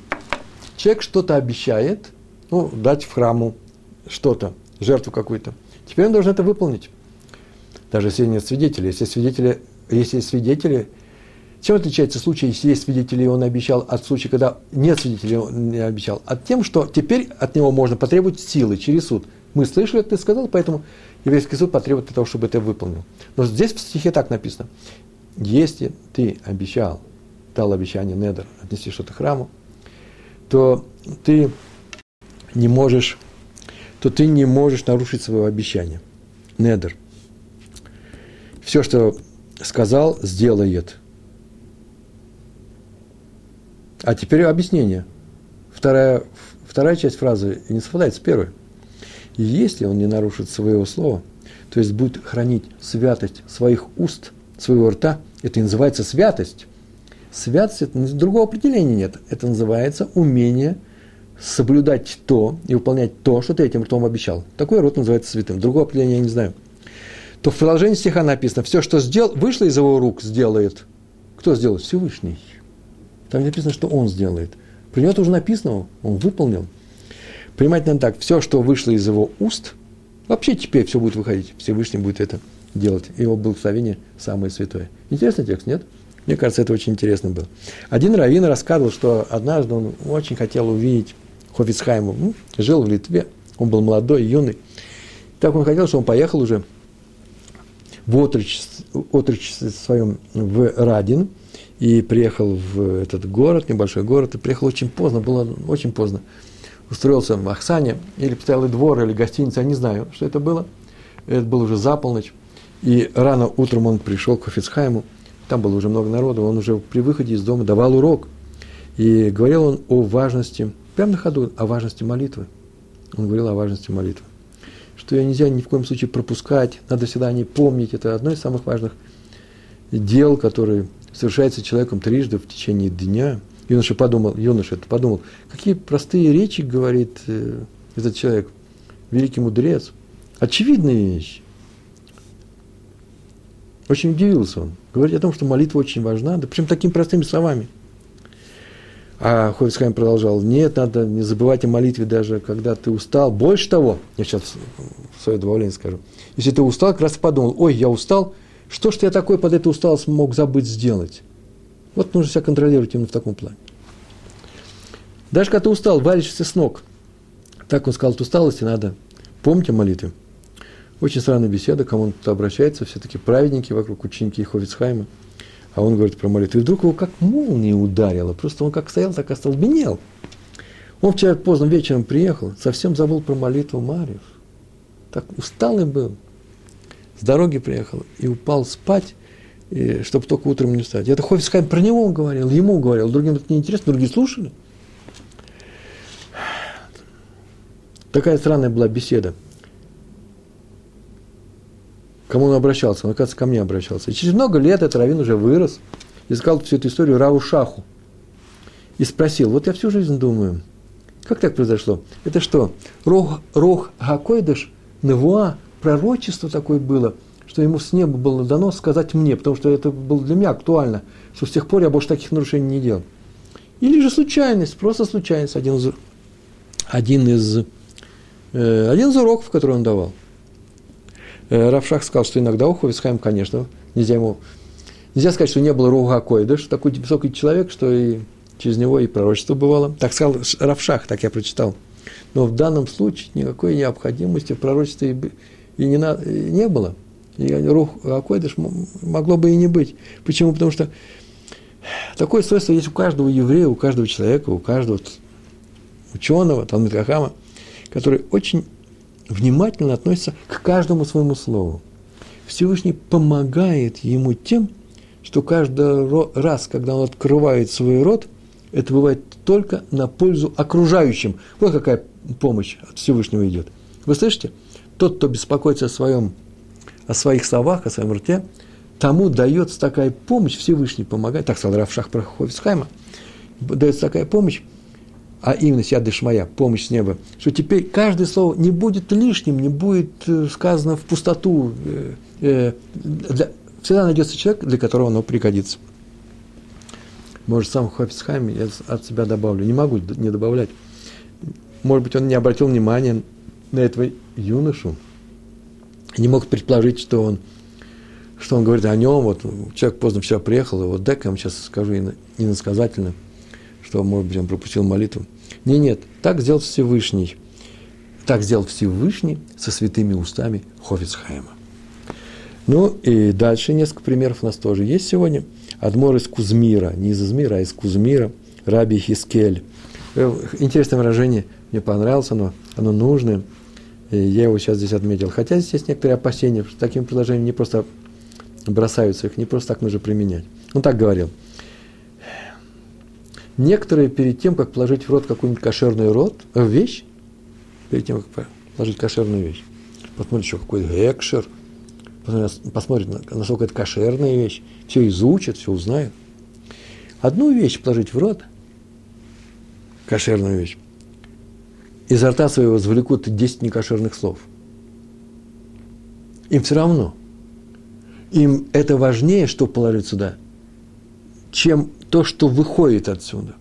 Человек что-то обещает, ну, дать в храму что-то, жертву какую-то. Теперь он должен это выполнить. Даже если нет свидетелей. Если свидетели, если есть свидетели, чем отличается случай, если есть свидетели, и он обещал, от случая, когда нет свидетелей, он не обещал? От тем, что теперь от него можно потребовать силы через суд. Мы слышали, ты сказал, поэтому еврейский суд потребует того, чтобы это выполнил. Но здесь в стихе так написано. Если ты обещал, дал обещание Недер отнести что-то храму, то ты не можешь, то ты не можешь нарушить своего обещания. Недер. Все, что сказал, сделает. А теперь объяснение. Вторая, вторая часть фразы не совпадает с первой. Если он не нарушит своего слова, то есть будет хранить святость своих уст, своего рта, это и называется святость. Святость, это, другого определения нет. Это называется умение соблюдать то и выполнять то, что ты этим ртом обещал. Такой рот называется святым. Другого определения я не знаю. То в продолжении стиха написано, все, что сделал, вышло из его рук, сделает. Кто сделает? Всевышний. Там написано, что он сделает. При нем уже написано, он выполнил. Понимать надо так, все, что вышло из его уст, вообще теперь все будет выходить, Всевышний будет это делать. Его благословение самое святое. Интересный текст, нет? Мне кажется, это очень интересно было. Один раввин рассказывал, что однажды он очень хотел увидеть Хофицхайма. Жил в Литве, он был молодой, юный. Так он хотел, что он поехал уже в отрочестве, отрочестве своем в Радин – и приехал в этот город, небольшой город, и приехал очень поздно, было очень поздно. Устроился в Ахсане, или постоялый двор, или гостиница, я не знаю, что это было. Это было уже за полночь. И рано утром он пришел к Хофицхайму, там было уже много народу, он уже при выходе из дома давал урок. И говорил он о важности, прямо на ходу, о важности молитвы. Он говорил о важности молитвы. Что ее нельзя ни в коем случае пропускать, надо всегда о ней помнить. Это одно из самых важных дел, которые совершается человеком трижды в течение дня. Юноша подумал, юноша это подумал, какие простые речи говорит э, этот человек, великий мудрец. Очевидные вещи. Очень удивился он. Говорит о том, что молитва очень важна, да причем такими простыми словами. А Ховицхайм продолжал, нет, надо не забывать о молитве даже, когда ты устал. Больше того, я сейчас свое добавление скажу, если ты устал, как раз подумал, ой, я устал, что ж я такой под эту усталость мог забыть сделать? Вот нужно себя контролировать именно в таком плане. Даже когда ты устал, валишься с ног. Так он сказал, от усталости надо помнить о молитве. Очень странная беседа, кому он тут обращается, все-таки праведники вокруг ученики Ховицхайма. А он говорит про молитву. И вдруг его как молния ударила. Просто он как стоял, так остолбенел. Он вчера поздно вечером приехал, совсем забыл про молитву Марьев. Так усталый был с дороги приехал и упал спать, и, чтобы только утром не встать. Это Хофицхайм про него говорил, ему говорил, другим это неинтересно, другие слушали. Такая странная была беседа. Кому он обращался? Он, оказывается, ко мне обращался. И через много лет этот раввин уже вырос и сказал всю эту историю Раву Шаху. И спросил, вот я всю жизнь думаю, как так произошло? Это что, Рох, Рох Гакойдыш, Невуа, пророчество такое было, что ему с неба было дано сказать мне, потому что это было для меня актуально, что с тех пор я больше таких нарушений не делал. Или же случайность, просто случайность, один из, один из, э, один из уроков, который он давал. Э, Равшах сказал, что иногда у Ховисхайм, конечно, нельзя ему, нельзя сказать, что не было Руга Койдыш, такой высокий человек, что и через него и пророчество бывало. Так сказал Равшах, так я прочитал. Но в данном случае никакой необходимости в пророчестве и не, на, не было. И рух Акойдыш могло бы и не быть. Почему? Потому что такое свойство есть у каждого еврея, у каждого человека, у каждого ученого, Талмит Хахама, который очень внимательно относится к каждому своему слову. Всевышний помогает ему тем, что каждый раз, когда он открывает свой рот, это бывает только на пользу окружающим. Вот какая помощь от Всевышнего идет. Вы слышите? Тот, кто беспокоится о, своем, о своих словах, о своем рте, тому дается такая помощь, Всевышний помогает, так сказал Равшах Проховицхайма, дается такая помощь, а именно Сядыш моя, помощь с неба, что теперь каждое слово не будет лишним, не будет э, сказано в пустоту. Э, э, всегда найдется человек, для которого оно пригодится. Может, сам Хофицхайм я от себя добавлю. Не могу не добавлять. Может быть, он не обратил внимания на этого юношу, не мог предположить, что он что он говорит о нем, вот человек поздно вчера приехал, и вот дай я вам сейчас скажу иносказательно, что, может быть, он пропустил молитву. Не, нет, так сделал Всевышний. Так сделал Всевышний со святыми устами Хофицхайма. Ну и дальше несколько примеров у нас тоже есть сегодня. Адмор из Кузмира, не из Измира, а из Кузмира, Раби Хискель. Э, интересное выражение, мне понравилось оно, оно нужное. И я его сейчас здесь отметил. Хотя здесь есть некоторые опасения, что таким предложением не просто бросаются, их не просто так нужно применять. Он так говорил. Некоторые перед тем, как положить в рот какую-нибудь кошерную рот, э, вещь, перед тем, как положить кошерную вещь, посмотрит еще какой-то экшер, посмотрит, насколько это кошерная вещь, все изучит, все узнает. Одну вещь положить в рот, кошерную вещь, изо рта своего извлекут 10 некошерных слов. Им все равно. Им это важнее, что положить сюда, чем то, что выходит отсюда.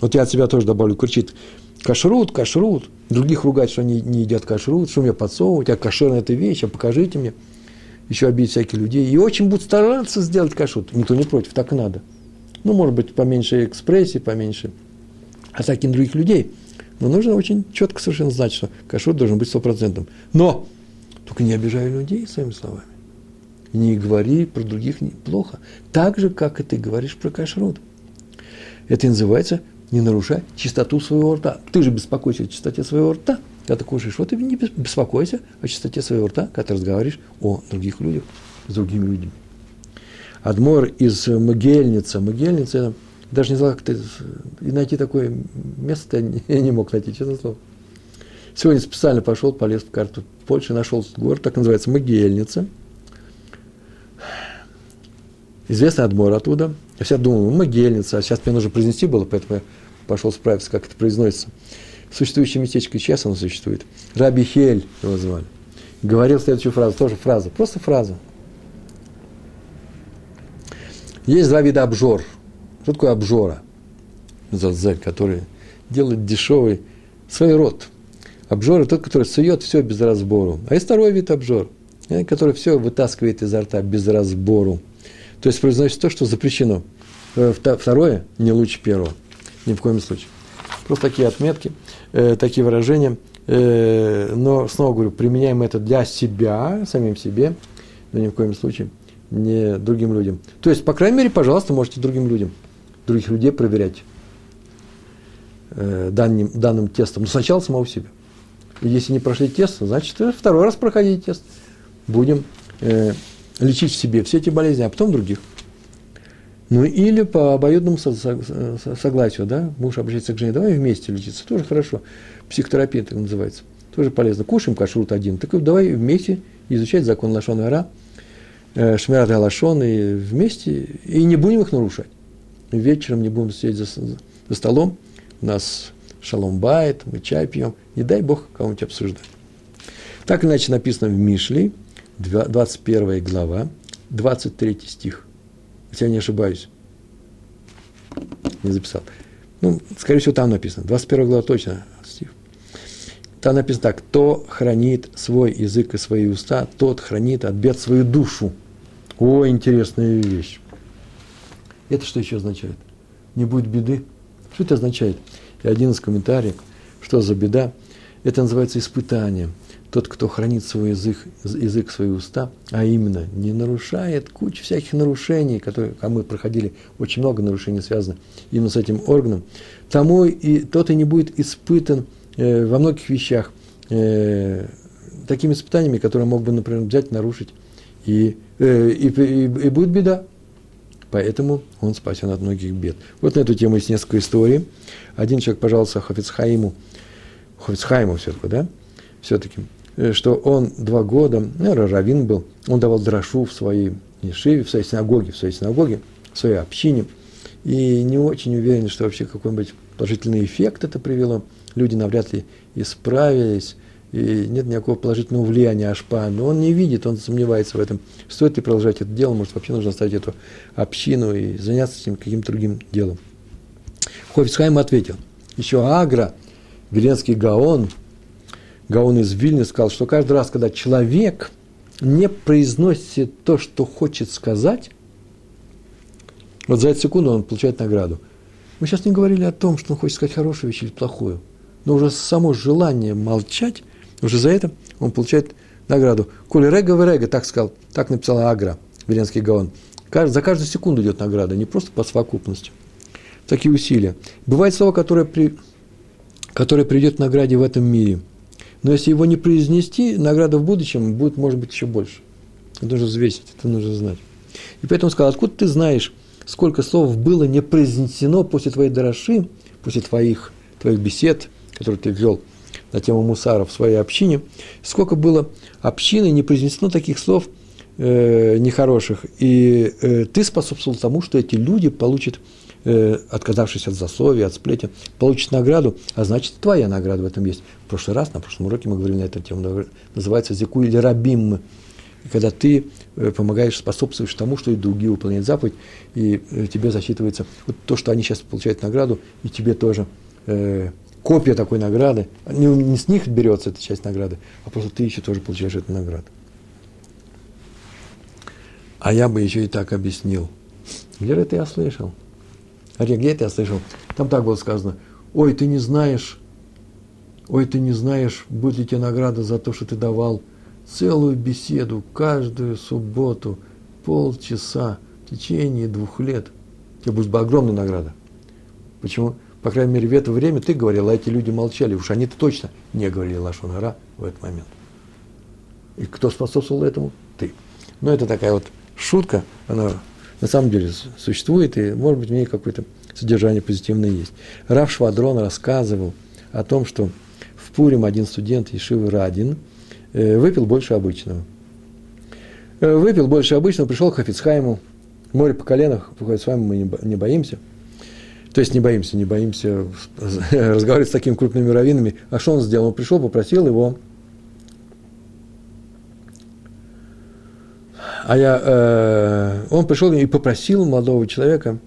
Вот я от себя тоже добавлю, кричит, кашрут, кашрут. Других ругать, что они не едят кашрут, что мне подсовывать, а кошерная эта вещь, а покажите мне. Еще обидеть всяких людей. И очень будут стараться сделать кашрут. Никто не против, так надо. Ну, может быть, поменьше экспрессии, поменьше атаки на других людей. Но нужно очень четко совершенно знать, что кашрут должен быть стопроцентным. Но только не обижай людей своими словами не говори про других плохо. Так же, как и ты говоришь про кашрут. Это называется не нарушай чистоту своего рта. Ты же беспокойся о чистоте своего рта, когда ты кушаешь. Вот и не беспокойся о чистоте своего рта, когда ты разговариваешь о других людях, с другими людьми. Адмор из Могильница. Могильница, даже не знал, как ты, и найти такое место <laughs> я не мог найти, честно слово. Сегодня специально пошел, полез в карту Польши, нашел город, так называется, Могильница – известный Адмор оттуда. Я всегда думал, ну, могильница, а сейчас мне нужно произнести было, поэтому я пошел справиться, как это произносится. Существующее местечко, сейчас оно существует. Раби Хель его звали. Говорил следующую фразу, тоже фраза, просто фраза. Есть два вида обжор. Что такое обжора? Зазель, который делает дешевый свой рот. Обжор – тот, который сует все без разбору. А есть второй вид обжор, э, который все вытаскивает изо рта без разбору. То есть произносит то, что запрещено. Э, второе не лучше первого. Ни в коем случае. Просто такие отметки, э, такие выражения. Э, но, снова говорю, применяем это для себя, самим себе, но ни в коем случае не другим людям. То есть, по крайней мере, пожалуйста, можете другим людям, других людей проверять данным, данным тестом. Но сначала самого себя. И если не прошли тест, значит, второй раз проходите тест. Будем лечить в себе все эти болезни, а потом других. Ну или по обоюдному согласию, да, муж обращается к жене, давай вместе лечиться, тоже хорошо. Психотерапия так называется, тоже полезно. Кушаем кашрут один, так давай вместе изучать закон Лашон Ара, э, Шмират Лашон, и вместе, и не будем их нарушать. Вечером не будем сидеть за, за столом, у нас шалом бает, мы чай пьем, не дай Бог кого-нибудь обсуждать. Так иначе написано в Мишле, 21 глава, 23 стих. Если я не ошибаюсь. Не записал. Ну, скорее всего, там написано. 21 глава точно стих. Там написано так. Кто хранит свой язык и свои уста, тот хранит от бед свою душу. О, интересная вещь. Это что еще означает? Не будет беды. Что это означает? И один из комментариев, что за беда, это называется испытание – тот, кто хранит свой язык, язык свои уста, а именно не нарушает кучу всяких нарушений, которые, а мы проходили, очень много нарушений связано именно с этим органом, тому и тот и не будет испытан э, во многих вещах э, такими испытаниями, которые мог бы, например, взять, нарушить, и, э, и, и, и будет беда. Поэтому он спасен от многих бед. Вот на эту тему есть несколько историй. Один человек пожаловался Хафицхаиму, Хафицхайму все-таки, да, все-таки, что он два года, ну, раввин был, он давал дрошу в своей ешиве, в своей синагоге, в своей синагоге, в своей общине, и не очень уверен, что вообще какой-нибудь положительный эффект это привело. Люди навряд ли исправились, и нет никакого положительного влияния Ашпа, но он не видит, он сомневается в этом. Стоит ли продолжать это дело, может, вообще нужно оставить эту общину и заняться этим каким-то другим делом. Хофицхайм ответил, еще Агра, Веленский Гаон, Гаон из Вильни сказал, что каждый раз, когда человек не произносит то, что хочет сказать, вот за эту секунду он получает награду. Мы сейчас не говорили о том, что он хочет сказать хорошую вещь или плохую, но уже само желание молчать, уже за это он получает награду. Коли рега в рега, так сказал, так написала Агра, Веленский Гаон. За каждую секунду идет награда, не просто по совокупности. Такие усилия. Бывает слово, которое, при, которое придет к награде в этом мире. Но если его не произнести, награда в будущем будет, может быть, еще больше. Это нужно взвесить, это нужно знать. И поэтому сказал, откуда ты знаешь, сколько слов было не произнесено после твоей дорожи, после твоих, твоих бесед, которые ты вел на тему мусара в своей общине, сколько было общины не произнесено таких слов э, нехороших, и э, ты способствовал тому, что эти люди получат, э, отказавшись от засловия, от сплетен, получат награду, а значит, твоя награда в этом есть. Прошлый раз, на прошлом уроке мы говорили на эту тему, называется «Зику или рабим», когда ты э, помогаешь, способствуешь тому, что и другие выполняют заповедь, и э, тебе засчитывается вот то, что они сейчас получают награду, и тебе тоже э, копия такой награды. Не, не с них берется эта часть награды, а просто ты еще тоже получаешь эту награду. А я бы еще и так объяснил. Где это я слышал? Ария, где это я слышал? Там так было сказано. Ой, ты не знаешь, ой, ты не знаешь, будет ли тебе награда за то, что ты давал целую беседу каждую субботу, полчаса, в течение двух лет. Тебе будет огромная награда. Почему? По крайней мере, в это время ты говорил, а эти люди молчали. Уж они-то точно не говорили Лашонара в этот момент. И кто способствовал этому? Ты. Но это такая вот шутка, она на самом деле существует, и, может быть, в ней какое-то содержание позитивное есть. Раф Швадрон рассказывал о том, что в Пурим один студент Ешивы Радин э, выпил больше обычного. Э, выпил больше обычного, пришел к Хафицхайму, море по коленах, с вами мы не боимся – то есть не боимся, не боимся <laughs> разговаривать с такими крупными раввинами. А что он сделал? Он пришел, попросил его. А я, э, он пришел и попросил молодого человека,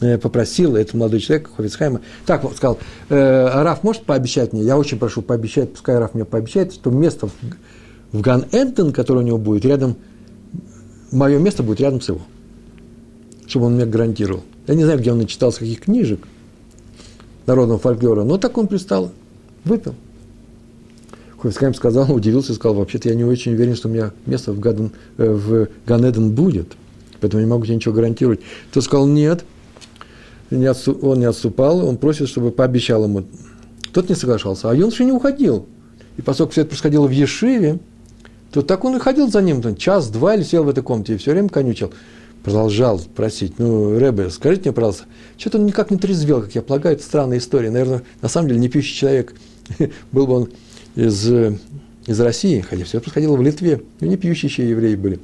попросил этот молодой человек, Хофицхайма, так он сказал, э, «А Раф может пообещать мне, я очень прошу пообещать, пускай Раф мне пообещает, что место в, в Ган Энтон, которое у него будет рядом, мое место будет рядом с его, чтобы он мне гарантировал. Я не знаю, где он начитал, с каких книжек народного фольклора, но так он пристал, выпил. Хофицкайм сказал, <laughs> удивился, сказал, вообще-то я не очень уверен, что у меня место в, Гаден, э, в Ганеден будет, поэтому не могу тебе ничего гарантировать. Тот сказал, нет, не отступ, он не отступал, он просит, чтобы пообещал ему. Тот не соглашался, а юноша не уходил. И поскольку все это происходило в Ешиве, то так он и ходил за ним, час-два или сел в этой комнате и все время конючил продолжал просить, ну, Рэбе, скажите мне, пожалуйста, что-то он никак не трезвел, как я полагаю, это странная история. Наверное, на самом деле, не пьющий человек, <laughs> был бы он из, из России, хотя все происходило в Литве, и не пьющие евреи были,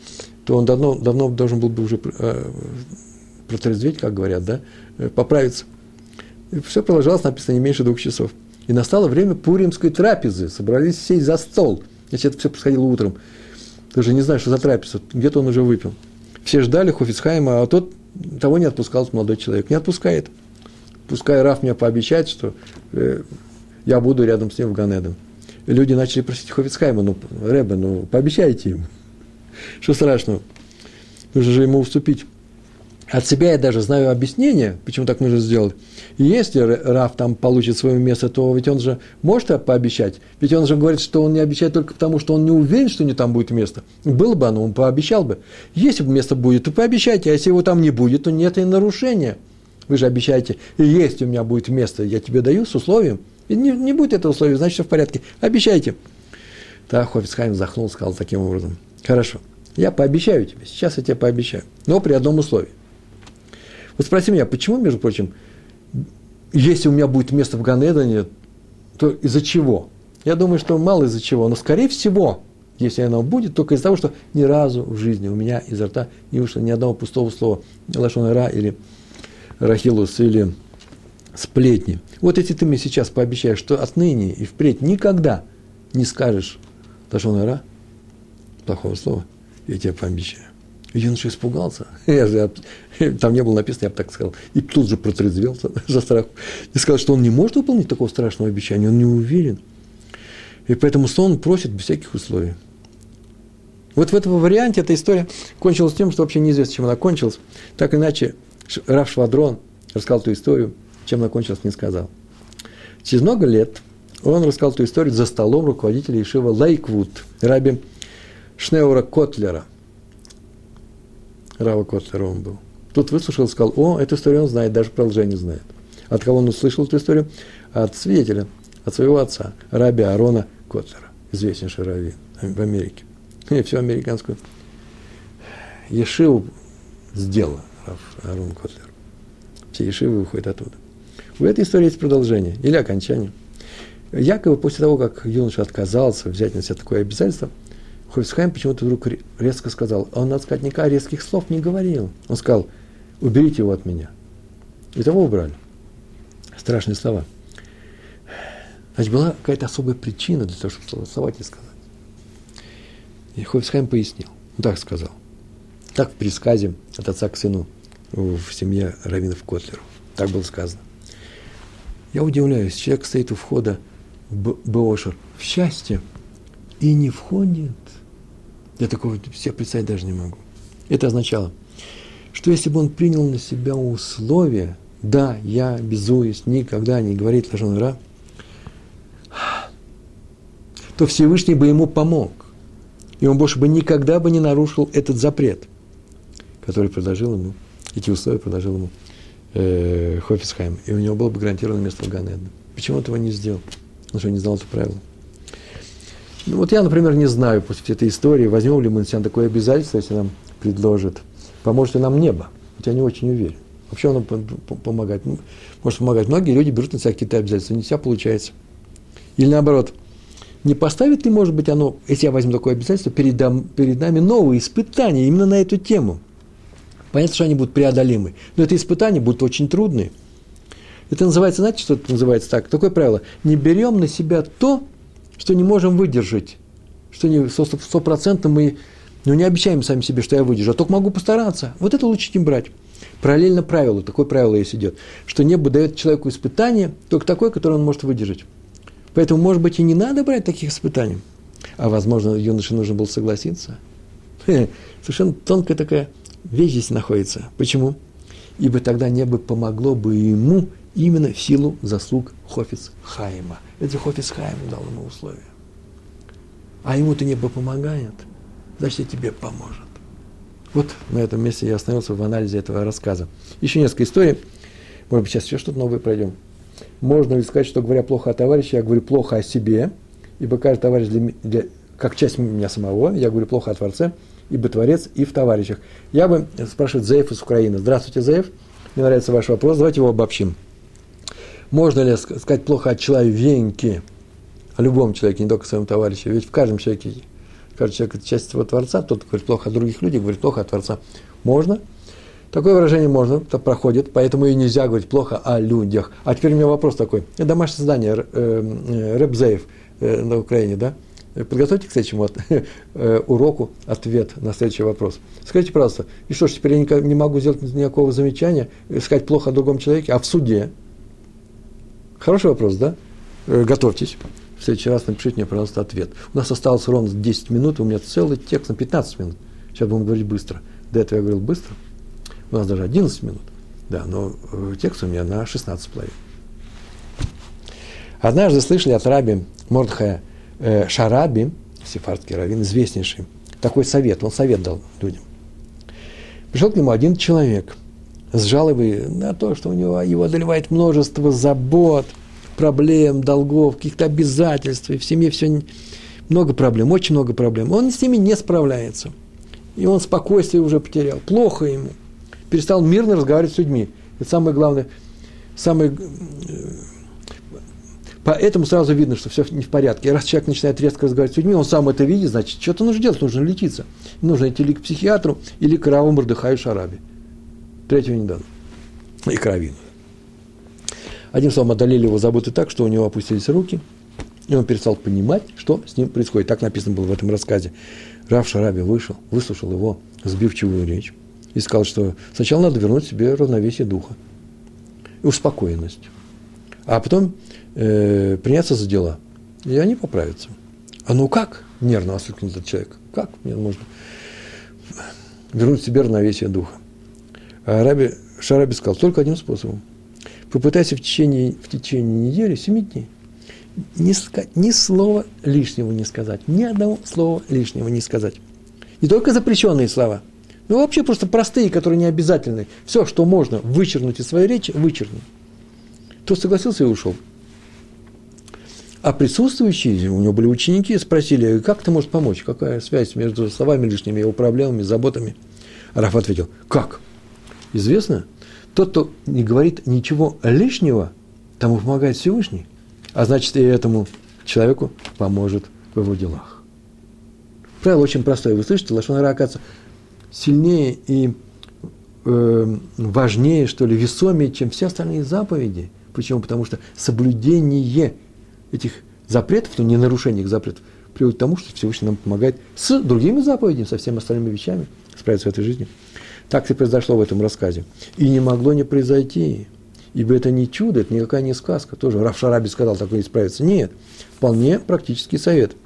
то он давно, давно должен был бы уже э, протрезветь, как говорят, да, э, поправиться. И все продолжалось, написано, не меньше двух часов. И настало время пуримской трапезы, собрались сесть за стол. Значит, это все происходило утром. Даже не знаю, что за трапеза, где-то он уже выпил. Все ждали Хофицхайма, а тот того не отпускал молодой человек. Не отпускает. Пускай Раф мне пообещает, что э, я буду рядом с ним в Ганедом. люди начали просить Хофицхайма, ну, Рэбе, ну, пообещайте им. <laughs> Что страшного? Нужно же ему уступить. От себя я даже знаю объяснение, почему так нужно сделать. И если Раф там получит свое место, то ведь он же может пообещать. Ведь он же говорит, что он не обещает только потому, что он не уверен, что у него там будет место. Было бы оно, он пообещал бы. Если бы место будет, то пообещайте, а если его там не будет, то нет и нарушения. Вы же обещаете, если у меня будет место, я тебе даю с условием. И не, не будет этого условия, значит, все в порядке. Обещайте. Так Хофицхайм вздохнул, сказал таким образом. Хорошо, я пообещаю тебе, сейчас я тебе пообещаю, но при одном условии. Вот спроси меня, почему, между прочим, если у меня будет место в Ганедане, то из-за чего? Я думаю, что мало из-за чего, но скорее всего, если оно будет, только из-за того, что ни разу в жизни у меня изо рта не вышло ни одного пустого слова лашонара или рахилус или сплетни. Вот если ты мне сейчас пообещаешь, что отныне и впредь никогда не скажешь лашонара, плохого слова, я тебе пообещаю. Юноша испугался. <laughs> Я же, там не было написано, я бы так сказал. И тут же протрезвел <laughs> за страх. И сказал, что он не может выполнить такого страшного обещания, он не уверен. И поэтому сон просит без всяких условий. Вот в этом варианте эта история кончилась тем, что вообще неизвестно, чем она кончилась. Так иначе Раф Швадрон рассказал эту историю, чем она кончилась, не сказал. Через много лет он рассказал эту историю за столом руководителя Ишива Лейквуд, раби Шнеура Котлера. Рава Котлера он был. Тут выслушал сказал, о, эту историю он знает, даже продолжение знает. От кого он услышал эту историю? От свидетеля, от своего отца, раби Арона Котлера, известнейший рави в Америке. И всю американскую Ешиву сделала Арон Котлер. Все Ешивы выходят оттуда. В этой истории есть продолжение или окончание. Якобы после того, как юноша отказался взять на себя такое обязательство, Хофисхайм почему-то вдруг резко сказал, он, надо сказать, никаких резких слов не говорил. Он сказал, уберите его от меня. И того убрали. Страшные слова. Значит, была какая-то особая причина для того, чтобы голосовать и сказать. И Хофисхайм пояснил. Он так сказал. Так в пересказе от отца к сыну в семье Равинов Котлеров. Так было сказано. Я удивляюсь, человек стоит у входа в Беошер в счастье и не входит. Я такого себе представить даже не могу. Это означало, что если бы он принял на себя условия, да, я обязуюсь никогда не говорить лжен то Всевышний бы ему помог. И он больше бы никогда бы не нарушил этот запрет, который предложил ему, эти условия предложил ему э, Хофисхайм. И у него было бы гарантировано место в Ганедне. Почему он этого не сделал? Он что, не знал это правило? Ну, вот я, например, не знаю после этой истории, возьмем ли мы на себя такое обязательство, если нам предложит, поможет ли нам небо. Вот я не очень уверен. Вообще оно помогает. Может помогать. Многие люди берут на себя какие-то обязательства, не вся получается. Или наоборот, не поставит ли, может быть, оно, если я возьму такое обязательство, перед, перед нами новые испытания именно на эту тему. Понятно, что они будут преодолимы. Но это испытания будут очень трудные. Это называется, знаете, что это называется так? Такое правило. Не берем на себя то, что не можем выдержать. Что не стопроцентно мы ну, не обещаем сами себе, что я выдержу, а только могу постараться. Вот это лучше не брать. Параллельно правилу, такое правило есть идет, что небо дает человеку испытание, только такое, которое он может выдержать. Поэтому, может быть, и не надо брать таких испытаний. А, возможно, юноше нужно было согласиться. Совершенно тонкая такая вещь здесь находится. Почему? Ибо тогда небо помогло бы ему именно в силу заслуг Хофиц Хайма. Это Хофиц Хайм дал ему условия. А ему-то небо помогает, значит, и тебе поможет. Вот на этом месте я остановился в анализе этого рассказа. Еще несколько историй. Может быть, сейчас еще что-то новое пройдем. Можно ли сказать, что говоря плохо о товарище, я говорю плохо о себе, ибо каждый товарищ для, для, как часть меня самого, я говорю плохо о Творце, ибо Творец и в товарищах. Я бы, спрашивает Заев из Украины. Здравствуйте, Заев. Мне нравится ваш вопрос. Давайте его обобщим. Можно ли сказать плохо о человеке, о любом человеке, не только своем товарище? Ведь в каждом человеке, каждый человек – это часть его Творца, тот говорит плохо о других людях, говорит плохо о Творца. Можно. Такое выражение можно, это проходит, поэтому и нельзя говорить плохо о людях. А теперь у меня вопрос такой. Домашнее задание э, Рэбзеев э, на Украине, да? Подготовьте к следующему <laughs> э, уроку ответ на следующий вопрос. Скажите, пожалуйста, и что ж, теперь я не могу сделать никакого замечания, сказать плохо о другом человеке, а в суде? Хороший вопрос, да? Э, готовьтесь. В следующий раз напишите мне, пожалуйста, ответ. У нас осталось ровно 10 минут, у меня целый текст на 15 минут. Сейчас будем говорить быстро. До этого я говорил быстро. У нас даже 11 минут. Да, но э, текст у меня на 16 половин. Однажды слышали от раби Мордхая э, Шараби, сефардский раввин, известнейший, такой совет, он совет дал людям. Пришел к нему один человек – с жалобой на то, что у него его одолевает множество забот, проблем, долгов, каких-то обязательств, и в семье все много проблем, очень много проблем. Он с ними не справляется. И он спокойствие уже потерял. Плохо ему. Перестал мирно разговаривать с людьми. Это самое главное. Самое... Э, поэтому сразу видно, что все не в порядке. И раз человек начинает резко разговаривать с людьми, он сам это видит, значит, что-то нужно делать, нужно лечиться. Нужно идти или к психиатру, или к Раву Мордыхаю Шараби. Третьего не дано. И кровину. Одним словом, одолели его заботы так, что у него опустились руки, и он перестал понимать, что с ним происходит. Так написано было в этом рассказе. Рав Шараби вышел, выслушал его сбивчивую речь и сказал, что сначала надо вернуть себе равновесие духа и успокоенность, а потом э, приняться за дела, и они поправятся. А ну как? Нервно воскликнул этот человек. Как мне можно вернуть себе равновесие духа? А Раби Шараби сказал, только одним способом. Попытайся в течение, в течение недели, семи дней, ни, ни слова лишнего не сказать, ни одного слова лишнего не сказать. Не только запрещенные слова, но вообще просто простые, которые не обязательны. Все, что можно вычеркнуть из своей речи, вычеркни. Тот согласился и ушел. А присутствующие, у него были ученики, спросили, как ты можешь помочь, какая связь между словами лишними, его проблемами, заботами. Раф ответил, как? Известно, тот, кто не говорит ничего лишнего, тому помогает Всевышний. А значит, и этому человеку поможет в его делах. Правило очень простое. Вы слышите, Лашонара, оказывается, сильнее и э, важнее, что ли, весомее, чем все остальные заповеди. Почему? Потому что соблюдение этих запретов, ну, не нарушение их запретов, приводит к тому, что Всевышний нам помогает с другими заповедями, со всеми остальными вещами справиться в этой жизни. Так и произошло в этом рассказе. И не могло не произойти. Ибо это не чудо, это никакая не сказка. Тоже Раф Шараби сказал, такое исправиться. Нет, вполне практический совет.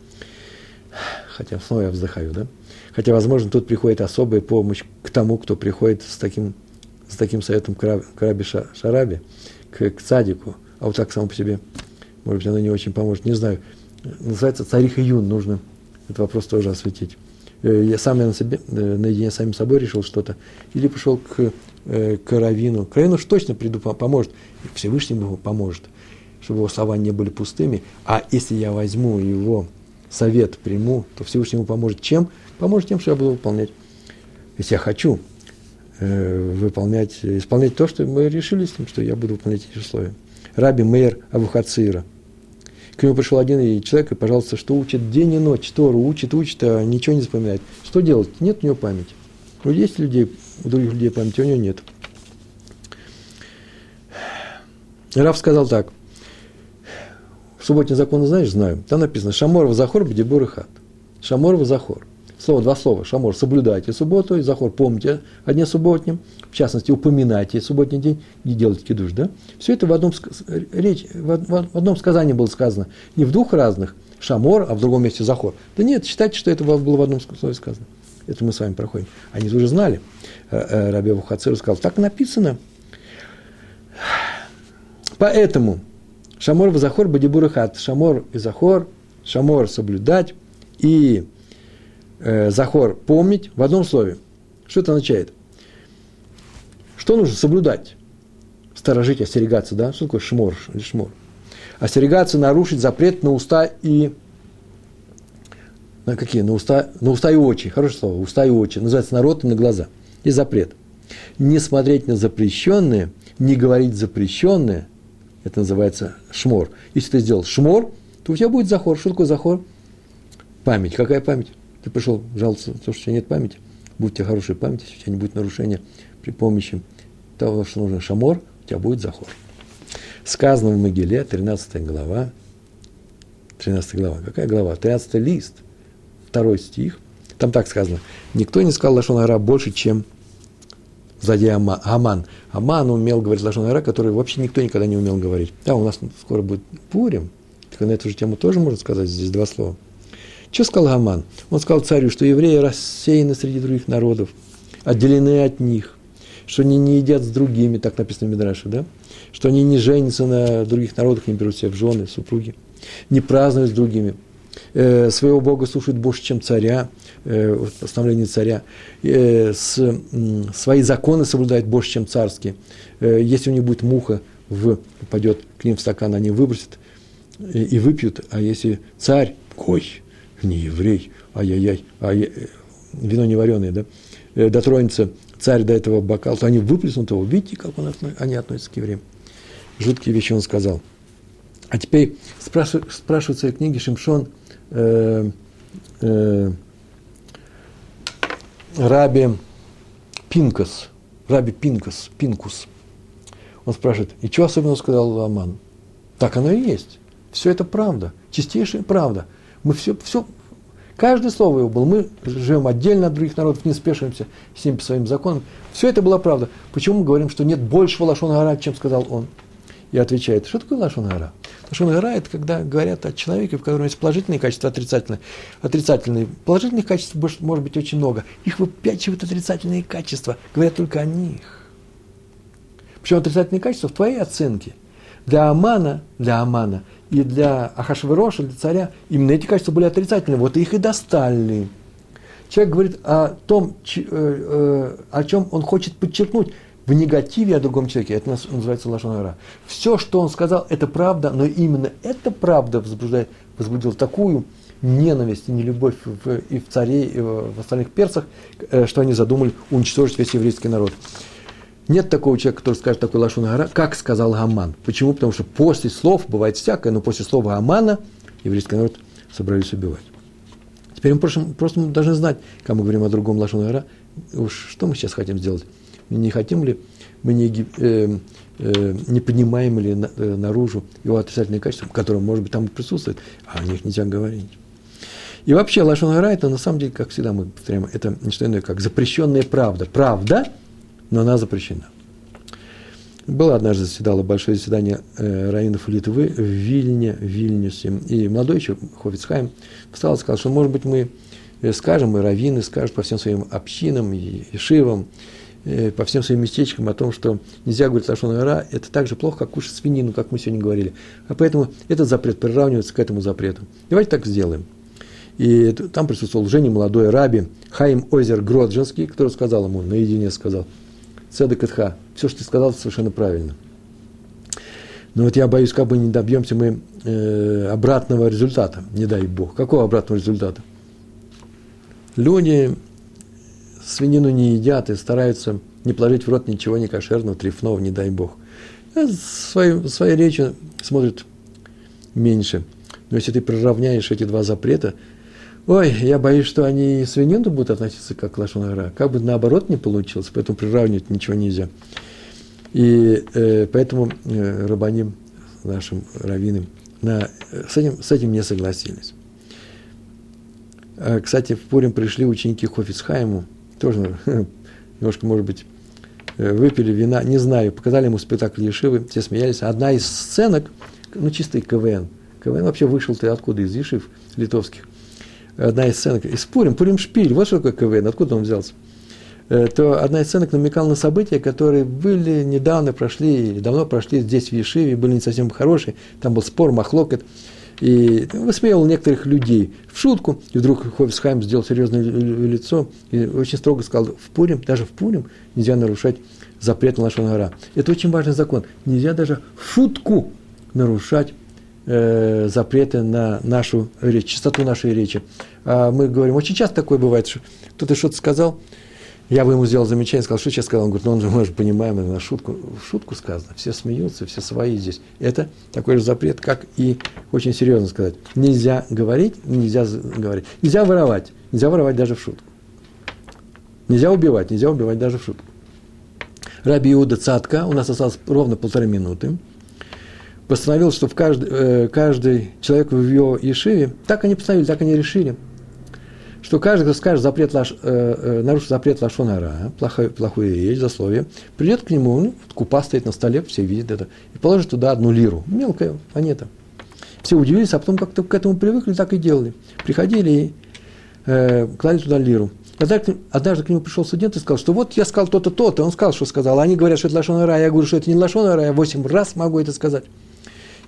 Хотя снова я вздыхаю, да? Хотя, возможно, тут приходит особая помощь к тому, кто приходит с таким, с таким советом к Раби Шараби, к, к цадику. А вот так само по себе, может быть, оно не очень поможет. Не знаю. Называется царих Июн, нужно этот вопрос тоже осветить. Э, я сам я на себе, э, наедине с самим собой решил что-то. Или пошел к, э, к Равину. К Равину уж точно приду, поможет. Всевышний ему поможет, чтобы его слова не были пустыми. А если я возьму его совет, приму, то Всевышний ему поможет чем? Поможет тем, что я буду выполнять. Если я хочу выполнять, исполнять то, что мы решили с ним, что я буду выполнять эти условия. Раби Мейер Авухацира – к нему пришел один человек, и, пожалуйста, что учит день и ночь, Тору учит, учит, а ничего не запоминает. Что делать? Нет у него памяти. У есть людей, у других людей памяти, у него нет. Раф сказал так. Субботний закон знаешь? Знаю. Там написано «Шамор в захор, бдебур и хат». «Шамор в захор». Слово, два слова. Шамор, соблюдайте субботу, и захор, помните о дне субботнем, в частности, упоминайте субботний день, не делайте кидуш, да? Все это в одном, речь, в одном сказании было сказано, не в двух разных, шамор, а в другом месте захор. Да нет, считайте, что это было в одном слове сказано. Это мы с вами проходим. Они уже знали. Э, э, Раби Вухацер сказал, так написано. Поэтому Шамор в Захор Бадибур хат. Шамор и Захор, Шамор соблюдать и э, захор помнить в одном слове. Что это означает? Что нужно соблюдать? Сторожить, остерегаться, да? Что такое шмор шмор? Остерегаться, нарушить запрет на уста и на какие? На уста, на уста и очи. Хорошее слово. Уста и очи. Называется народ и на глаза. И запрет. Не смотреть на запрещенное, не говорить запрещенное. Это называется шмор. Если ты сделал шмор, то у тебя будет захор. Что такое захор? Память. Какая память? Ты пришел жаловаться, то, что у тебя нет памяти. Будь у тебя хорошая память, если у тебя не будет нарушения при помощи того, что нужно шамор, у тебя будет захор. Сказано в Могиле, 13 глава, 13 глава, какая глава? 13 лист, второй стих, там так сказано, никто не сказал Лашон больше, чем злодей Аман. Аман умел говорить Лашон который вообще никто никогда не умел говорить. Да, у нас скоро будет Пурим, так на эту же тему тоже можно сказать здесь два слова. Что сказал Гаман? Он сказал царю, что евреи рассеяны среди других народов, отделены от них, что они не едят с другими, так написано в Мидраше, да? Что они не женятся на других народах, не берут себе в жены, супруги, не празднуют с другими, э, своего Бога слушают больше, чем царя, э, постановление царя, э, с, э, свои законы соблюдают больше, чем царские. Э, если у них будет муха, в, упадет к ним в стакан, они выбросят и, и выпьют, а если царь, ой, не еврей, ай-яй-яй, ай, вино не вареное, да, э, дотронется царь до этого бокала, то они выплеснут его. Видите, как он, они относятся к евреям. Жуткие вещи он сказал. А теперь спрашивает, спрашивает в своей книге Шимшон э, э, Раби Пинкас, Раби Пинкас, Пинкус. Он спрашивает, и что особенно сказал Аман? Так оно и есть. Все это правда, чистейшая правда. Мы все, все, каждое слово его было. Мы живем отдельно от других народов, не спешимся с ним по своим законам. Все это была правда. Почему мы говорим, что нет большего лашона гора, чем сказал он? И отвечает, что такое лашона гора? Это когда говорят о человеке, в котором есть положительные качества, отрицательные. Отрицательные. Положительных качеств может быть очень много. Их выпячивают отрицательные качества, говорят только о них. Причем отрицательные качества в твоей оценке. Для Амана, для Амана и для Ахашвероша, для царя, именно эти качества были отрицательные. Вот их и достали. Человек говорит о том, э, э, о чем он хочет подчеркнуть в негативе о другом человеке. Это называется лошонара. Все, что он сказал, это правда, но именно эта правда возбуждает, возбудила такую ненависть и нелюбовь в, и в царе, и в остальных перцах, э, что они задумали уничтожить весь еврейский народ. Нет такого человека, который скажет такой лашон гора, как сказал Гаман. Почему? Потому что после слов бывает всякое, но после слова Гамана еврейский народ собрались убивать. Теперь мы просто, просто должны знать, когда мы говорим о другом лашон гора, уж что мы сейчас хотим сделать. Не хотим ли, мы не, э, э, не поднимаем ли на, э, наружу его отрицательные качества, которые, может быть, там присутствуют, а о них нельзя говорить. И вообще, лашон гора, это на самом деле, как всегда мы повторяем, это не что иное, как запрещенная правда. Правда – но она запрещена. Было однажды заседало большое заседание э, Раинов Литвы в Вильне, в Вильнюсе. И молодой еще Хофицхайм встал и сказал, что, может быть, мы э, скажем, мы раввины скажут по всем своим общинам и, и шивам, э, по всем своим местечкам о том, что нельзя говорить лошон ара, это так же плохо, как кушать свинину, как мы сегодня говорили. А поэтому этот запрет приравнивается к этому запрету. Давайте так сделаем. И там присутствовал Женя, молодой раби Хаим Озер Гроджинский, который сказал ему, наедине сказал – Цедек. Все, что ты сказал, совершенно правильно. Но вот я боюсь, как бы не добьемся мы э, обратного результата, не дай Бог. Какого обратного результата? Люди свинину не едят и стараются не положить в рот ничего не кошерного, трефного, не дай Бог. А своей, своей речью смотрят меньше. Но если ты приравняешь эти два запрета, Ой, я боюсь, что они и свинину будут относиться как к лошонара. Как бы наоборот не получилось, поэтому приравнивать ничего нельзя. И э, поэтому э, рабаним нашим раввинам на, с, этим, с этим не согласились. А, кстати, в Пурим пришли ученики Хофицхайму, тоже <laughs> немножко, может быть, э, выпили вина, не знаю, показали ему спектакль Ешивы, все смеялись. Одна из сценок, ну, чистый КВН. КВН вообще вышел ты откуда? Из Ешив литовских одна из сценок, и спорим, Пурим Шпиль, вот что такое КВН, откуда он взялся, э, то одна из сценок намекала на события, которые были недавно прошли, или давно прошли здесь, в Ешиве, были не совсем хорошие, там был спор, махлокет, и высмеивал некоторых людей в шутку, и вдруг Хофисхайм сделал серьезное лицо и очень строго сказал, в Пурим, даже в Пурим нельзя нарушать запрет на Лашон Это очень важный закон. Нельзя даже шутку нарушать э, запреты на нашу речь, чистоту нашей речи. А мы говорим, очень часто такое бывает, что кто-то что-то сказал, я бы ему сделал замечание, сказал, что сейчас сказал. Он говорит, ну, он мы же понимаем, это на шутку, в шутку сказано, все смеются, все свои здесь. Это такой же запрет, как и очень серьезно сказать. Нельзя говорить, нельзя говорить. Нельзя воровать, нельзя воровать даже в шутку. Нельзя убивать, нельзя убивать даже в шутку. Раби Иуда Цатка, у нас осталось ровно полторы минуты постановил, что в каждый, э, каждый человек в его Ешиве, так они постановили, так они решили, что каждый, кто скажет запрет лаш, э, э, нарушит запрет лашонара, плохую, плохую речь, засловие, придет к нему, ну, купа стоит на столе, все видят это, и положит туда одну лиру, мелкая монета. Все удивились, а потом как-то к этому привыкли, так и делали. Приходили и э, клали туда лиру. Однажды, однажды к нему пришел студент и сказал, что вот я сказал то-то, то-то. Он сказал, что сказал. Они говорят, что это лошон Я говорю, что это не лошон я восемь раз могу это сказать.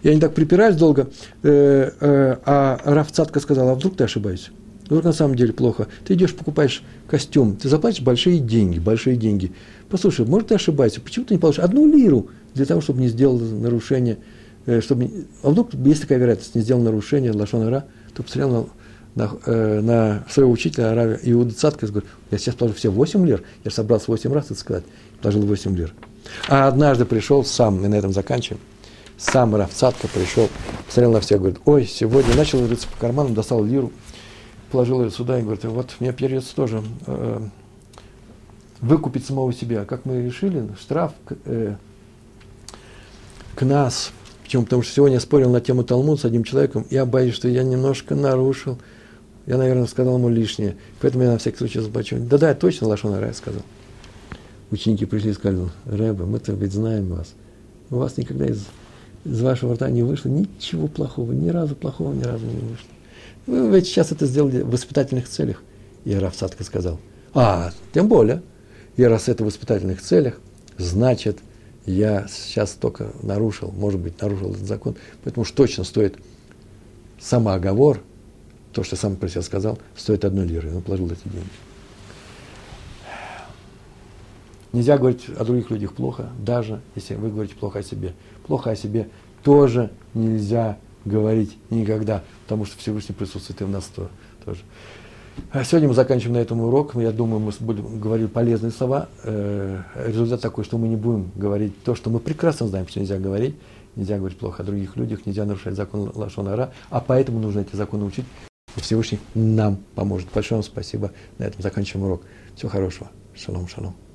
И они так припирались долго, э, э, а Раф Цатка сказал, а вдруг ты ошибаешься? Вдруг на самом деле плохо. Ты идешь, покупаешь костюм, ты заплатишь большие деньги, большие деньги. Послушай, может, ты ошибаешься, почему ты не получишь одну лиру для того, чтобы не сделал нарушение, э, чтобы, а вдруг, есть такая вероятность, не сделал нарушение Лашон Ара, то посмотрел на, на, э, на своего учителя Аравия Иуда Цатка говорит, я сейчас положу все 8 лир, я собрался 8 раз это сказать, положил 8 лир. А однажды пришел сам, и на этом заканчиваем, сам Равцатка пришел, посмотрел на всех, говорит, ой, сегодня начал рыться по карманам, достал лиру, положил ее сюда и говорит, вот мне придется тоже э, выкупить самого себя. Как мы решили, штраф э, к нас. Почему? Потому что сегодня я спорил на тему Талмуд с одним человеком, я боюсь, что я немножко нарушил. Я, наверное, сказал ему лишнее. Поэтому я на всякий случай заплачу. Да-да, точно Лашон Рай сказал. Ученики пришли и сказали, Рэбе, мы-то ведь знаем вас. У вас никогда из из вашего рта не вышло ничего плохого, ни разу плохого ни разу не вышло. Вы ведь сейчас это сделали в воспитательных целях. И Равсадка сказал, а, тем более, и раз это в воспитательных целях, значит, я сейчас только нарушил, может быть, нарушил этот закон, поэтому уж точно стоит самооговор, то, что сам про себя сказал, стоит одной лиры. Он положил эти деньги. Нельзя говорить о других людях плохо, даже если вы говорите плохо о себе. Плохо о себе тоже нельзя говорить никогда, потому что Всевышний присутствует и в нас тоже. А сегодня мы заканчиваем на этом урок. Я думаю, мы будем говорить полезные слова. Э, результат такой, что мы не будем говорить то, что мы прекрасно знаем, что нельзя говорить. Нельзя говорить плохо о других людях, нельзя нарушать закон Лашонара, а поэтому нужно эти законы учить. Всевышний нам поможет. Большое вам спасибо. На этом заканчиваем урок. Всего хорошего. Шалом, шалом.